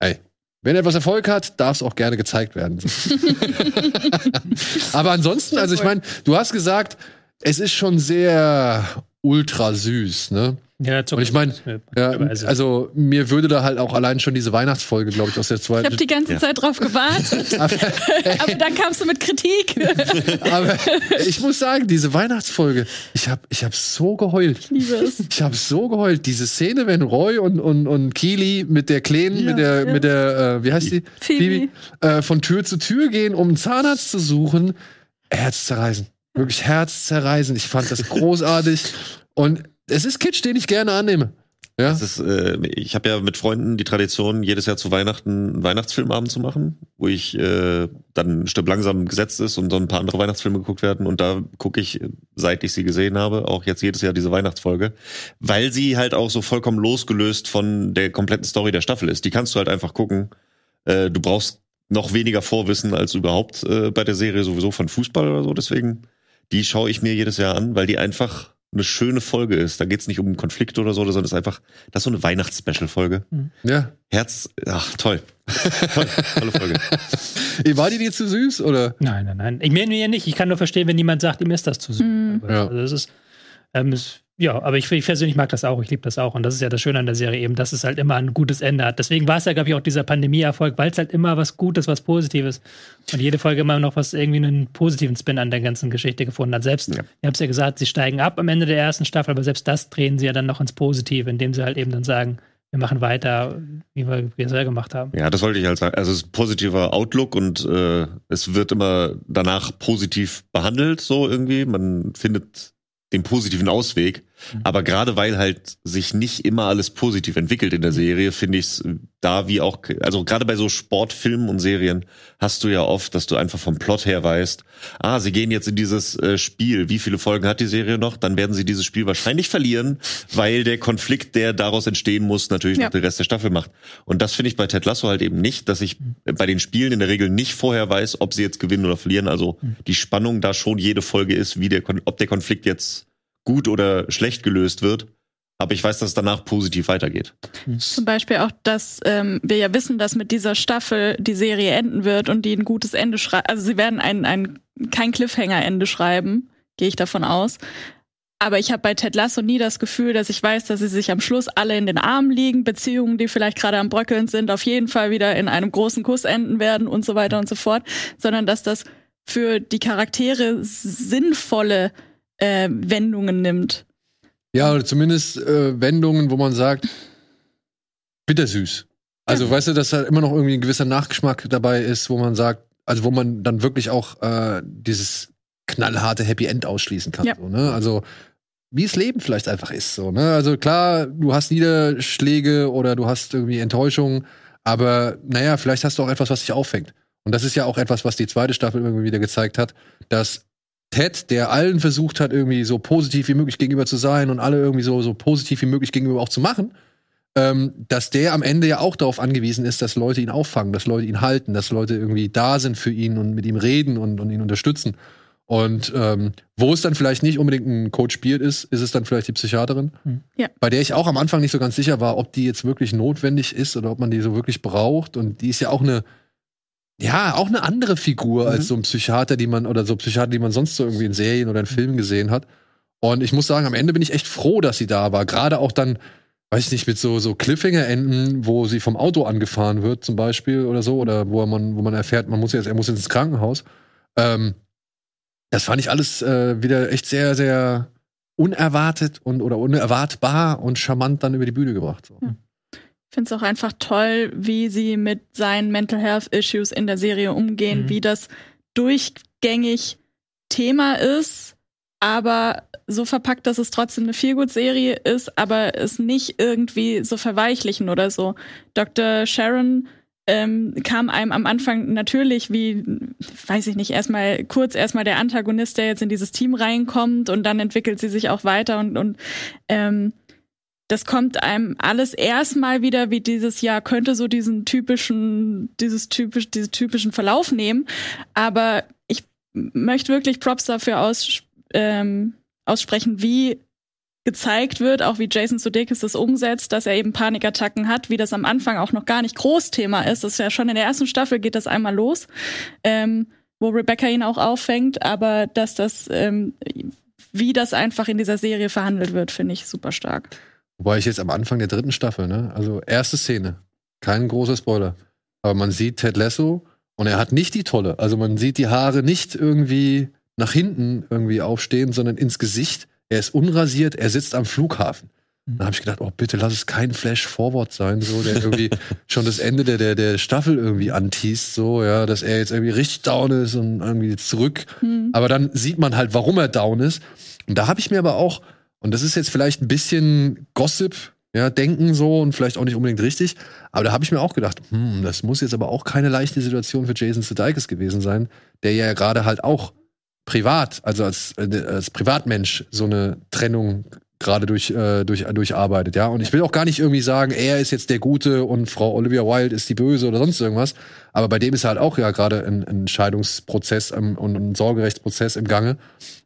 ey, wenn etwas Erfolg hat, darf es auch gerne gezeigt werden. Aber ansonsten, also ich meine, du hast gesagt, es ist schon sehr ultra süß, ne? Ja, Und ich meine, Ja, also, mir würde da halt auch allein schon diese Weihnachtsfolge, glaube ich, aus der Ich habe zweiten. die ganze Ja. Zeit drauf gewartet, aber, aber dann kamst du mit Kritik. aber ich muss sagen, diese Weihnachtsfolge, ich habe ich hab so geheult. Liebe es. Ich habe so geheult. Diese Szene, wenn Roy und, und, und Keely mit der Kleinen, mit der, ja. mit der, äh, wie heißt die? Phoebe. äh, von Tür zu Tür gehen, um einen Zahnarzt zu suchen. Herzzerreißen. Wirklich herzzerreißen. Ich fand das großartig. Und es ist Kitsch, den ich gerne annehme. Ja. Ist, äh, ich habe ja mit Freunden die Tradition, jedes Jahr zu Weihnachten einen Weihnachtsfilmabend zu machen, wo ich äh, dann Stück langsam gesetzt ist und so ein paar andere Weihnachtsfilme geguckt werden. Und da gucke ich, seit ich sie gesehen habe, auch jetzt jedes Jahr diese Weihnachtsfolge, weil sie halt auch so vollkommen losgelöst von der kompletten Story der Staffel ist. Die kannst du halt einfach gucken. Äh, du brauchst noch weniger Vorwissen als überhaupt äh, bei der Serie sowieso von Fußball oder so. Deswegen, die schaue ich mir jedes Jahr an, weil die einfach eine schöne Folge ist. Da geht's nicht um einen Konflikt oder so, sondern es ist einfach, das ist so eine Weihnachts-Special-Folge. ja. Herz, ach toll. toll, tolle Folge. War die dir zu süß oder? Nein, nein, nein. Ich meine ja nicht. Ich kann nur verstehen, wenn jemand sagt, ihm ist das zu süß. Mhm. Ja. Also das ist, ähm, ist ja, aber ich, ich persönlich mag das auch. Ich liebe das auch. Und das ist ja das Schöne an der Serie eben, dass es halt immer ein gutes Ende hat. Deswegen war es ja, glaube ich, auch dieser Pandemie-Erfolg, weil es halt immer was Gutes, was Positives und jede Folge immer noch was irgendwie einen positiven Spin an der ganzen Geschichte gefunden hat. Selbst, Ja. ihr habt es ja gesagt, sie steigen ab am Ende der ersten Staffel, aber selbst das drehen sie ja dann noch ins Positive, indem sie halt eben dann sagen, wir machen weiter, wie wir bisher gemacht haben. Ja, das wollte ich halt sagen. Also es ist ein positiver Outlook und äh, es wird immer danach positiv behandelt, so irgendwie. Man findet den positiven Ausweg. Aber gerade weil halt sich nicht immer alles positiv entwickelt in der Serie, finde ich es da wie auch, also gerade bei so Sportfilmen und Serien hast du ja oft, dass du einfach vom Plot her weißt, ah, sie gehen jetzt in dieses äh, Spiel. Wie viele Folgen hat die Serie noch? Dann werden sie dieses Spiel wahrscheinlich verlieren, weil der Konflikt, der daraus entstehen muss, natürlich Ja. noch den Rest der Staffel macht. Und das finde ich bei Ted Lasso halt eben nicht, dass ich bei den Spielen in der Regel nicht vorher weiß, ob sie jetzt gewinnen oder verlieren. Also die Spannung da schon jede Folge ist, wie der, ob der Konflikt jetzt gut oder schlecht gelöst wird. Aber ich weiß, dass es danach positiv weitergeht. Zum Beispiel auch, dass ähm, wir ja wissen, dass mit dieser Staffel die Serie enden wird und die ein gutes Ende schreiben. Also sie werden ein, ein kein Cliffhanger-Ende schreiben, gehe ich davon aus. Aber ich habe bei Ted Lasso nie das Gefühl, dass ich weiß, dass sie sich am Schluss alle in den Armen liegen, Beziehungen, die vielleicht gerade am Bröckeln sind, auf jeden Fall wieder in einem großen Kuss enden werden und so weiter und so fort, sondern dass das für die Charaktere sinnvolle äh, Wendungen nimmt. Ja, oder zumindest äh, Wendungen, wo man sagt, bittersüß. Also, weißt du, dass da immer noch irgendwie ein gewisser Nachgeschmack dabei ist, wo man sagt, also wo man dann wirklich auch äh, dieses knallharte Happy End ausschließen kann. Ja. So, ne? Also, wie es Leben vielleicht einfach ist. So, ne? Also klar, du hast Niederschläge oder du hast irgendwie Enttäuschungen, aber naja, vielleicht hast du auch etwas, was dich auffängt. Und das ist ja auch etwas, was die zweite Staffel irgendwie wieder gezeigt hat, dass Ted, der allen versucht hat, irgendwie so positiv wie möglich gegenüber zu sein und alle irgendwie so, so positiv wie möglich gegenüber auch zu machen, ähm, dass der am Ende ja auch darauf angewiesen ist, dass Leute ihn auffangen, dass Leute ihn halten, dass Leute irgendwie da sind für ihn und mit ihm reden und, und ihn unterstützen. Und ähm, wo es dann vielleicht nicht unbedingt ein Coach spielt ist, ist es dann vielleicht die Psychiaterin, Hm. Ja. bei der ich auch am Anfang nicht so ganz sicher war, ob die jetzt wirklich notwendig ist oder ob man die so wirklich braucht. Und die ist ja auch eine, ja, auch eine andere Figur als so ein Psychiater, die man, oder so Psychiater, die man sonst so irgendwie in Serien oder in Filmen gesehen hat. Und ich muss sagen, am Ende bin ich echt froh, dass sie da war. Gerade auch dann, weiß ich nicht, mit so, so Cliffhanger-Enden, wo sie vom Auto angefahren wird, zum Beispiel, oder so, oder wo man, wo man erfährt, man muss jetzt, er muss ins Krankenhaus. Ähm, das fand ich alles äh, wieder echt sehr, sehr unerwartet und oder unerwartbar und charmant dann über die Bühne gebracht. So. Ich finde es auch einfach toll, wie sie mit seinen Mental Health Issues in der Serie umgehen, Mhm. wie das durchgängig Thema ist, aber so verpackt, dass es trotzdem eine Feelgood-Serie ist, aber es nicht irgendwie so verweichlichen oder so. Dr. Sharon ähm, kam einem am Anfang natürlich wie, weiß ich nicht, erstmal kurz erstmal der Antagonist, der jetzt in dieses Team reinkommt und dann entwickelt sie sich auch weiter und, und ähm, das kommt einem alles erstmal wieder wie dieses Jahr könnte so diesen typischen, dieses typisch, diesen typischen Verlauf nehmen. Aber ich möchte wirklich Props dafür aus, ähm, aussprechen, wie gezeigt wird, auch wie Jason Sudeikis das umsetzt, dass er eben Panikattacken hat, wie das am Anfang auch noch gar nicht Großthema ist. Das ist ja schon in der ersten Staffel geht das einmal los, ähm, wo Rebecca ihn auch auffängt, aber dass das, ähm, wie das einfach in dieser Serie verhandelt wird, finde ich super stark. Wobei ich jetzt am Anfang der dritten Staffel, ne, also erste Szene, kein großer Spoiler, aber man sieht Ted Lasso und er hat nicht die tolle, also man sieht die Haare nicht irgendwie nach hinten irgendwie aufstehen, sondern ins Gesicht. Er ist unrasiert, er sitzt am Flughafen. Da habe ich gedacht, oh bitte lass es kein Flash-Forward sein, so der irgendwie schon das Ende der, der, der Staffel irgendwie anteast, so ja, dass er jetzt irgendwie richtig down ist und irgendwie zurück. Hm. Aber dann sieht man halt, warum er down ist. Und da habe ich mir aber auch Und das ist jetzt vielleicht ein bisschen Gossip, ja, denken so und vielleicht auch nicht unbedingt richtig. Aber da habe ich mir auch gedacht, hm, das muss jetzt aber auch keine leichte Situation für Jason Sudeikis gewesen sein, der ja gerade halt auch privat, also als, äh, als Privatmensch so eine Trennung gerade durch, äh, durch, durcharbeitet, ja. Und ich will auch gar nicht irgendwie sagen, er ist jetzt der Gute und Frau Olivia Wilde ist die Böse oder sonst irgendwas. Aber bei dem ist halt auch ja gerade ein, ein Entscheidungsprozess ähm, und ein Sorgerechtsprozess im Gange.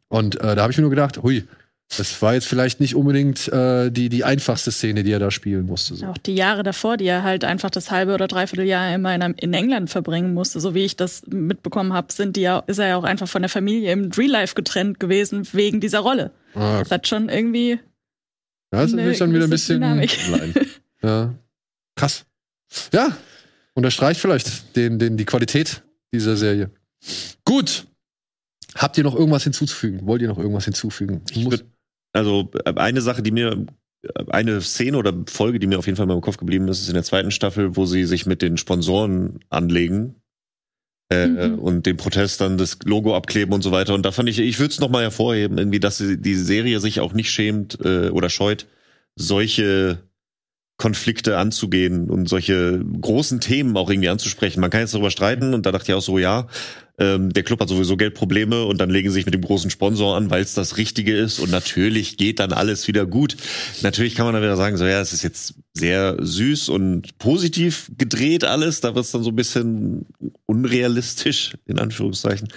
Und äh, da habe ich mir nur gedacht, hui, das war jetzt vielleicht nicht unbedingt äh, die, die einfachste Szene, die er da spielen musste. So. Auch die Jahre davor, die er halt einfach das halbe oder dreiviertel Jahr immer in, in England verbringen musste, so wie ich das mitbekommen habe, sind die ja, ist er ja auch einfach von der Familie im Real Life getrennt gewesen wegen dieser Rolle. Ah. Das hat schon irgendwie. Ja, das ist dann wieder ein bisschen. ja. Krass. Ja, unterstreicht vielleicht den, den, die Qualität dieser Serie. Gut. Habt ihr noch irgendwas hinzuzufügen? Wollt ihr noch irgendwas hinzufügen? Ich würde also eine Sache, die mir, eine Szene oder Folge, die mir auf jeden Fall mal im Kopf geblieben ist, ist in der zweiten Staffel, wo sie sich mit den Sponsoren anlegen äh, mhm. und den Protest dann das Logo abkleben und so weiter. Und da fand ich, ich würde es nochmal hervorheben, irgendwie, dass sie, die Serie sich auch nicht schämt äh, oder scheut, solche Konflikte anzugehen und solche großen Themen auch irgendwie anzusprechen. Man kann jetzt darüber streiten und da dachte ich auch so, ja, ähm, der Club hat sowieso Geldprobleme und dann legen sie sich mit dem großen Sponsor an, weil es das Richtige ist und natürlich geht dann alles wieder gut. Natürlich kann man dann wieder sagen, so ja, es ist jetzt sehr süß und positiv gedreht alles, da wird es dann so ein bisschen unrealistisch, in Anführungszeichen.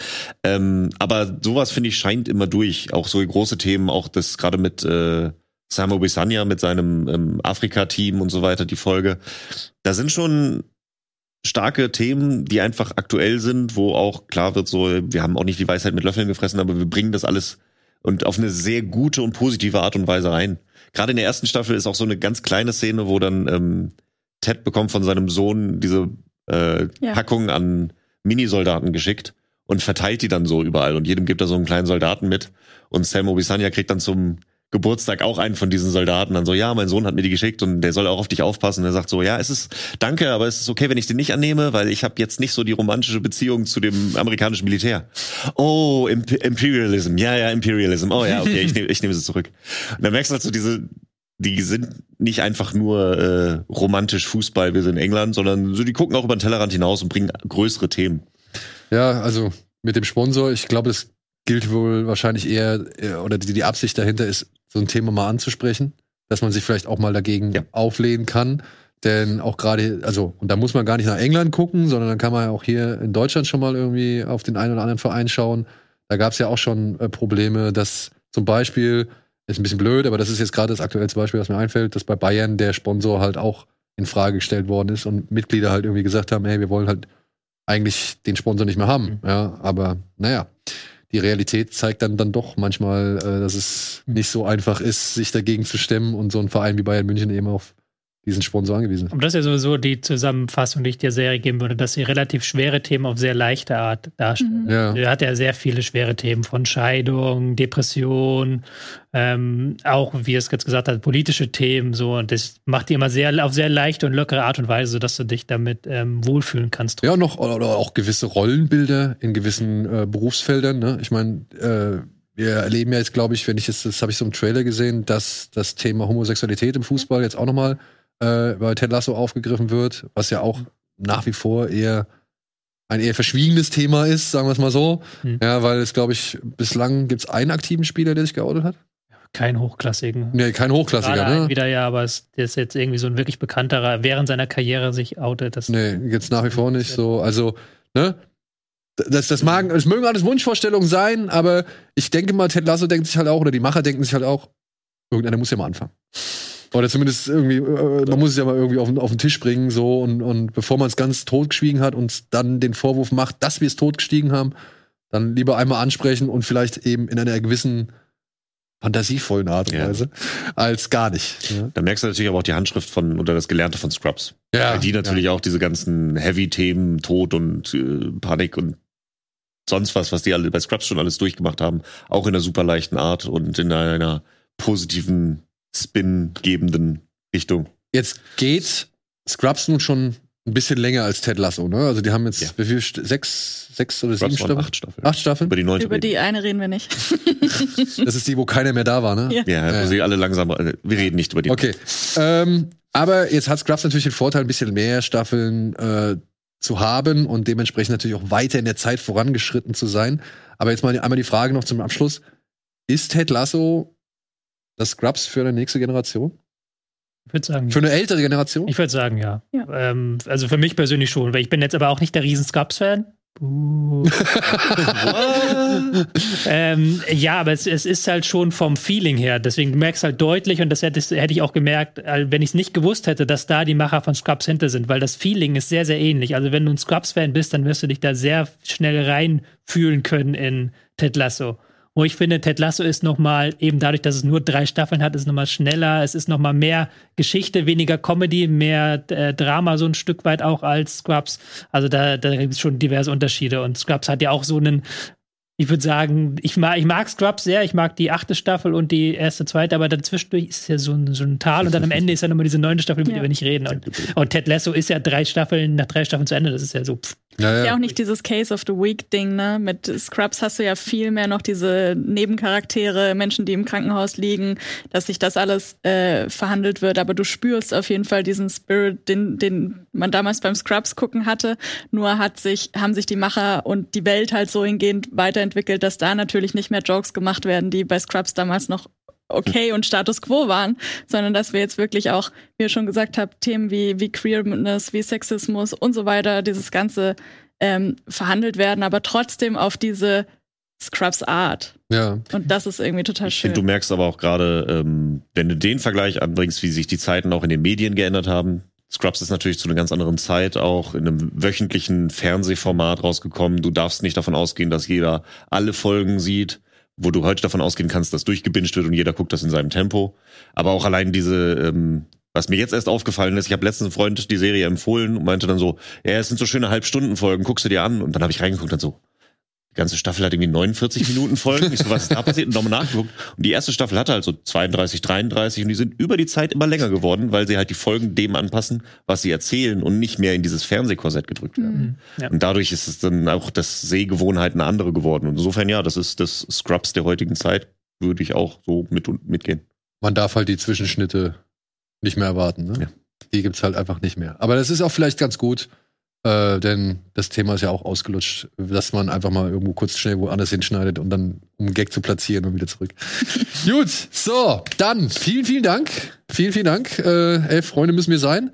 Ähm, aber sowas, finde ich, scheint immer durch. Auch so große Themen, auch das gerade mit äh, Samo Bisanya mit seinem ähm, Afrika-Team und so weiter, die Folge. Da sind schon starke Themen, die einfach aktuell sind, wo auch klar wird, so, wir haben auch nicht die Weisheit mit Löffeln gefressen, aber wir bringen das alles und auf eine sehr gute und positive Art und Weise rein. Gerade in der ersten Staffel ist auch so eine ganz kleine Szene, wo dann ähm, Ted bekommt von seinem Sohn diese äh, ja. Packung an Minisoldaten geschickt und verteilt die dann so überall und jedem gibt er so einen kleinen Soldaten mit und Sam Obisanya kriegt dann zum Geburtstag auch einen von diesen Soldaten dann so, ja, mein Sohn hat mir die geschickt und der soll auch auf dich aufpassen. Und er sagt so, ja, es ist, danke, aber es ist okay, wenn ich den nicht annehme, weil ich habe jetzt nicht so die romantische Beziehung zu dem amerikanischen Militär. Oh, Imp Imperialism, ja, ja, Imperialism. Oh ja, okay, ich nehme ich nehm es zurück. Und dann merkst du halt so diese, die sind nicht einfach nur äh, romantisch Fußball, wir sind in England, sondern so, die gucken auch über den Tellerrand hinaus und bringen größere Themen. Ja, also mit dem Sponsor, ich glaube, es gilt wohl wahrscheinlich eher, oder die, die Absicht dahinter ist, so ein Thema mal anzusprechen, dass man sich vielleicht auch mal dagegen ja. auflehnen kann. Denn auch gerade, also, und da muss man gar nicht nach England gucken, sondern dann kann man ja auch hier in Deutschland schon mal irgendwie auf den einen oder anderen Verein schauen. Da gab es ja auch schon äh, Probleme, dass zum Beispiel, ist ein bisschen blöd, aber das ist jetzt gerade das aktuellste Beispiel, was mir einfällt, dass bei Bayern der Sponsor halt auch in Frage gestellt worden ist und Mitglieder halt irgendwie gesagt haben, hey, wir wollen halt eigentlich den Sponsor nicht mehr haben. Mhm. Ja, aber naja die Realität zeigt dann, dann doch manchmal, äh, dass es nicht so einfach ist, sich dagegen zu stemmen und so ein Verein wie Bayern München eben auf diesen Sponsor angewiesen. Und das ist ja sowieso die Zusammenfassung, die ich der Serie geben würde, dass sie relativ schwere Themen auf sehr leichte Art darstellen. Mhm. Ja. Er hat ja sehr viele schwere Themen von Scheidung, Depression, ähm, auch, wie es jetzt gesagt hat, politische Themen, so. Und das macht die immer sehr, auf sehr leichte und lockere Art und Weise, sodass du dich damit ähm, wohlfühlen kannst. Ja, noch, oder auch gewisse Rollenbilder in gewissen äh, Berufsfeldern, ne? Ich meine, äh, wir erleben ja jetzt, glaube ich, wenn ich jetzt, das habe ich so im Trailer gesehen, dass das Thema Homosexualität im Fußball jetzt auch nochmal äh, bei Ted Lasso aufgegriffen wird, was ja auch nach wie vor eher ein eher verschwiegenes Thema ist, sagen wir es mal so. Hm. Ja, weil es, glaube ich, bislang gibt es einen aktiven Spieler, der sich geoutet hat. Kein Hochklassigen. Nee, kein Hochklassiger, ne? Wieder ja, aber es ist jetzt irgendwie so ein wirklich bekannterer, während seiner Karriere sich outet. Das nee, jetzt nach wie vor nicht so. Also, ne? Das, das, mag, es mögen alles Wunschvorstellungen sein, aber ich denke mal, Ted Lasso denkt sich halt auch, oder die Macher denken sich halt auch, irgendeiner muss ja mal anfangen. Oder zumindest irgendwie, äh, man muss es ja mal irgendwie auf, auf den Tisch bringen, so, und, und bevor man es ganz totgeschwiegen hat und dann den Vorwurf macht, dass wir es totgestiegen haben, dann lieber einmal ansprechen und vielleicht eben in einer gewissen fantasievollen Art und ja. Weise, als gar nicht. Ja. Da merkst du natürlich aber auch die Handschrift von oder das Gelernte von Scrubs. Ja. Weil die natürlich ja. auch diese ganzen Heavy-Themen, Tod und äh, Panik und sonst was, was die alle bei Scrubs schon alles durchgemacht haben, auch in einer super leichten Art und in einer positiven Spin gebenden Richtung. Jetzt geht Scrubs nun schon ein bisschen länger als Ted Lasso, ne? Also die haben jetzt Ja. wie viel, St- sechs, sechs oder sieben Scrubs waren Staffeln? acht Staffeln. Acht Staffeln? Über die neunte. Über die eine reden wir nicht. Das ist die, wo keiner mehr da war, ne? Ja. Ja, wo Ja. sie alle langsam. äh, Wir reden nicht über die. Okay. Ähm, aber jetzt hat Scrubs natürlich den Vorteil, ein bisschen mehr Staffeln äh, zu haben und dementsprechend natürlich auch weiter in der Zeit vorangeschritten zu sein. Aber jetzt mal einmal die Frage noch zum Abschluss. Ist Ted Lasso das Scrubs für eine nächste Generation? Ich würde sagen, Für eine ältere Generation? ich würde sagen, ja. Ja. Ähm, also für mich persönlich schon, weil ich bin jetzt aber auch nicht der riesen Scrubs-Fan. Uh. ähm, ja, aber es, es ist halt schon vom Feeling her. Deswegen du merkst halt deutlich, und das hätte, hätte ich auch gemerkt, äh, wenn ich es nicht gewusst hätte, dass da die Macher von Scrubs hinter sind, weil das Feeling ist sehr, sehr ähnlich. Also wenn du ein Scrubs-Fan bist, dann wirst du dich da sehr schnell reinfühlen können in Ted Lasso. Wo ich finde, Ted Lasso ist noch mal eben dadurch, dass es nur drei Staffeln hat, ist noch mal schneller. Es ist noch mal mehr Geschichte, weniger Comedy, mehr äh, Drama so ein Stück weit auch als Scrubs. Also da, da gibt es schon diverse Unterschiede. Und Scrubs hat ja auch so einen ich würde sagen, ich mag, ich mag Scrubs sehr, ich mag die achte Staffel und die erste, zweite, aber dann zwischendurch ist es ja so ein, so ein Tal und dann am Ende ist ja nochmal diese neunte Staffel, über die Ja. wir nicht reden. Und, und Ted Lasso ist ja drei Staffeln, nach drei Staffeln zu Ende, das ist ja so. Pff. Ja, Ja, ja. auch nicht dieses Case of the Week Ding, ne? Mit Scrubs hast du ja viel mehr noch diese Nebencharaktere, Menschen, die im Krankenhaus liegen, dass sich das alles äh, verhandelt wird, aber du spürst auf jeden Fall diesen Spirit, den, den man damals beim Scrubs gucken hatte. Nur hat sich, haben sich die Macher und die Welt halt so hingehend weiterentwickelt, dass da natürlich nicht mehr Jokes gemacht werden, die bei Scrubs damals noch okay und Status quo waren, sondern dass wir jetzt wirklich auch, wie ihr schon gesagt habt, Themen wie, wie Queerness, wie Sexismus und so weiter, dieses Ganze ähm, verhandelt werden, aber trotzdem auf diese Scrubs Art. ja. Und das ist irgendwie total Ich schön. finde, du merkst aber auch gerade, ähm, wenn du den Vergleich anbringst, wie sich die Zeiten auch in den Medien geändert haben. Scrubs ist natürlich zu einer ganz anderen Zeit auch in einem wöchentlichen Fernsehformat rausgekommen. Du darfst nicht davon ausgehen, dass jeder alle Folgen sieht, wo du heute davon ausgehen kannst, dass durchgebinged wird und jeder guckt das in seinem Tempo. Aber auch allein diese, ähm, was mir jetzt erst aufgefallen ist, ich habe letztens einem Freund die Serie empfohlen und meinte dann so, ja, es sind so schöne Halbstundenfolgen, guckst du dir an. Und dann habe ich reingeguckt und so, die ganze Staffel hat irgendwie 49 Minuten Folgen. Ich so, was ist da passiert? Und nochmal nachgeguckt. Und die erste Staffel hatte halt so 32, 33 und die sind über die Zeit immer länger geworden, weil sie halt die Folgen dem anpassen, was sie erzählen und nicht mehr in dieses Fernsehkorsett gedrückt werden. Ja. Und dadurch ist es dann auch das Sehgewohnheit eine andere geworden. Und insofern, ja, das ist das Scrubs der heutigen Zeit, würde ich auch so mit und mitgehen. Man darf halt die Zwischenschnitte nicht mehr erwarten. Ne? Ja. Die gibt's halt einfach nicht mehr. Aber das ist auch vielleicht ganz gut, äh, denn das Thema ist ja auch ausgelutscht, dass man einfach mal irgendwo kurz schnell woanders hinschneidet und dann, um einen Gag zu platzieren und wieder zurück. gut, so, dann vielen, vielen Dank. Vielen, vielen Dank. Äh, elf Freunde müssen wir sein.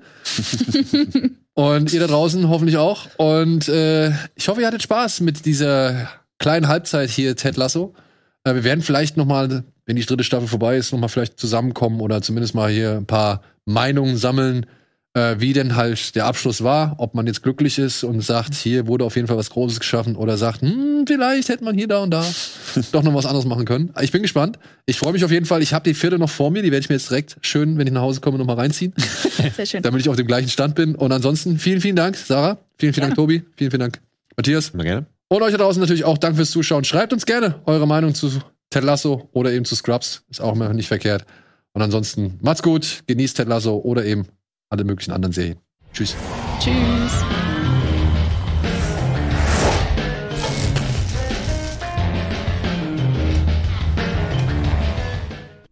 und ihr da draußen hoffentlich auch. Und äh, ich hoffe, ihr hattet Spaß mit dieser kleinen Halbzeit hier, Ted Lasso. Äh, wir werden vielleicht noch mal, wenn die dritte Staffel vorbei ist, noch mal vielleicht zusammenkommen oder zumindest mal hier ein paar Meinungen sammeln, äh, wie denn halt der Abschluss war, ob man jetzt glücklich ist und sagt, hier wurde auf jeden Fall was Großes geschaffen oder sagt, hm, vielleicht hätte man hier da und da doch noch was anderes machen können. Ich bin gespannt. Ich freue mich auf jeden Fall. Ich habe die vierte noch vor mir, die werde ich mir jetzt direkt schön, wenn ich nach Hause komme, noch mal reinziehen, Sehr schön. damit ich auf dem gleichen Stand bin. Und ansonsten vielen, vielen Dank, Sarah. Vielen, vielen Dank, Tobi. Vielen, vielen Dank, Matthias. Immer gerne. Und euch da draußen natürlich auch Dank fürs Zuschauen. Schreibt uns gerne eure Meinung zu Ted Lasso oder eben zu Scrubs. Ist auch immer nicht verkehrt. Und ansonsten macht's gut, genießt Ted Lasso oder eben alle möglichen anderen Serien. Tschüss. Tschüss.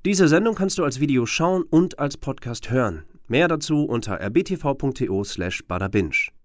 Diese Sendung kannst du als Video schauen und als Podcast hören. Mehr dazu unter rbtv.to slash badabinch.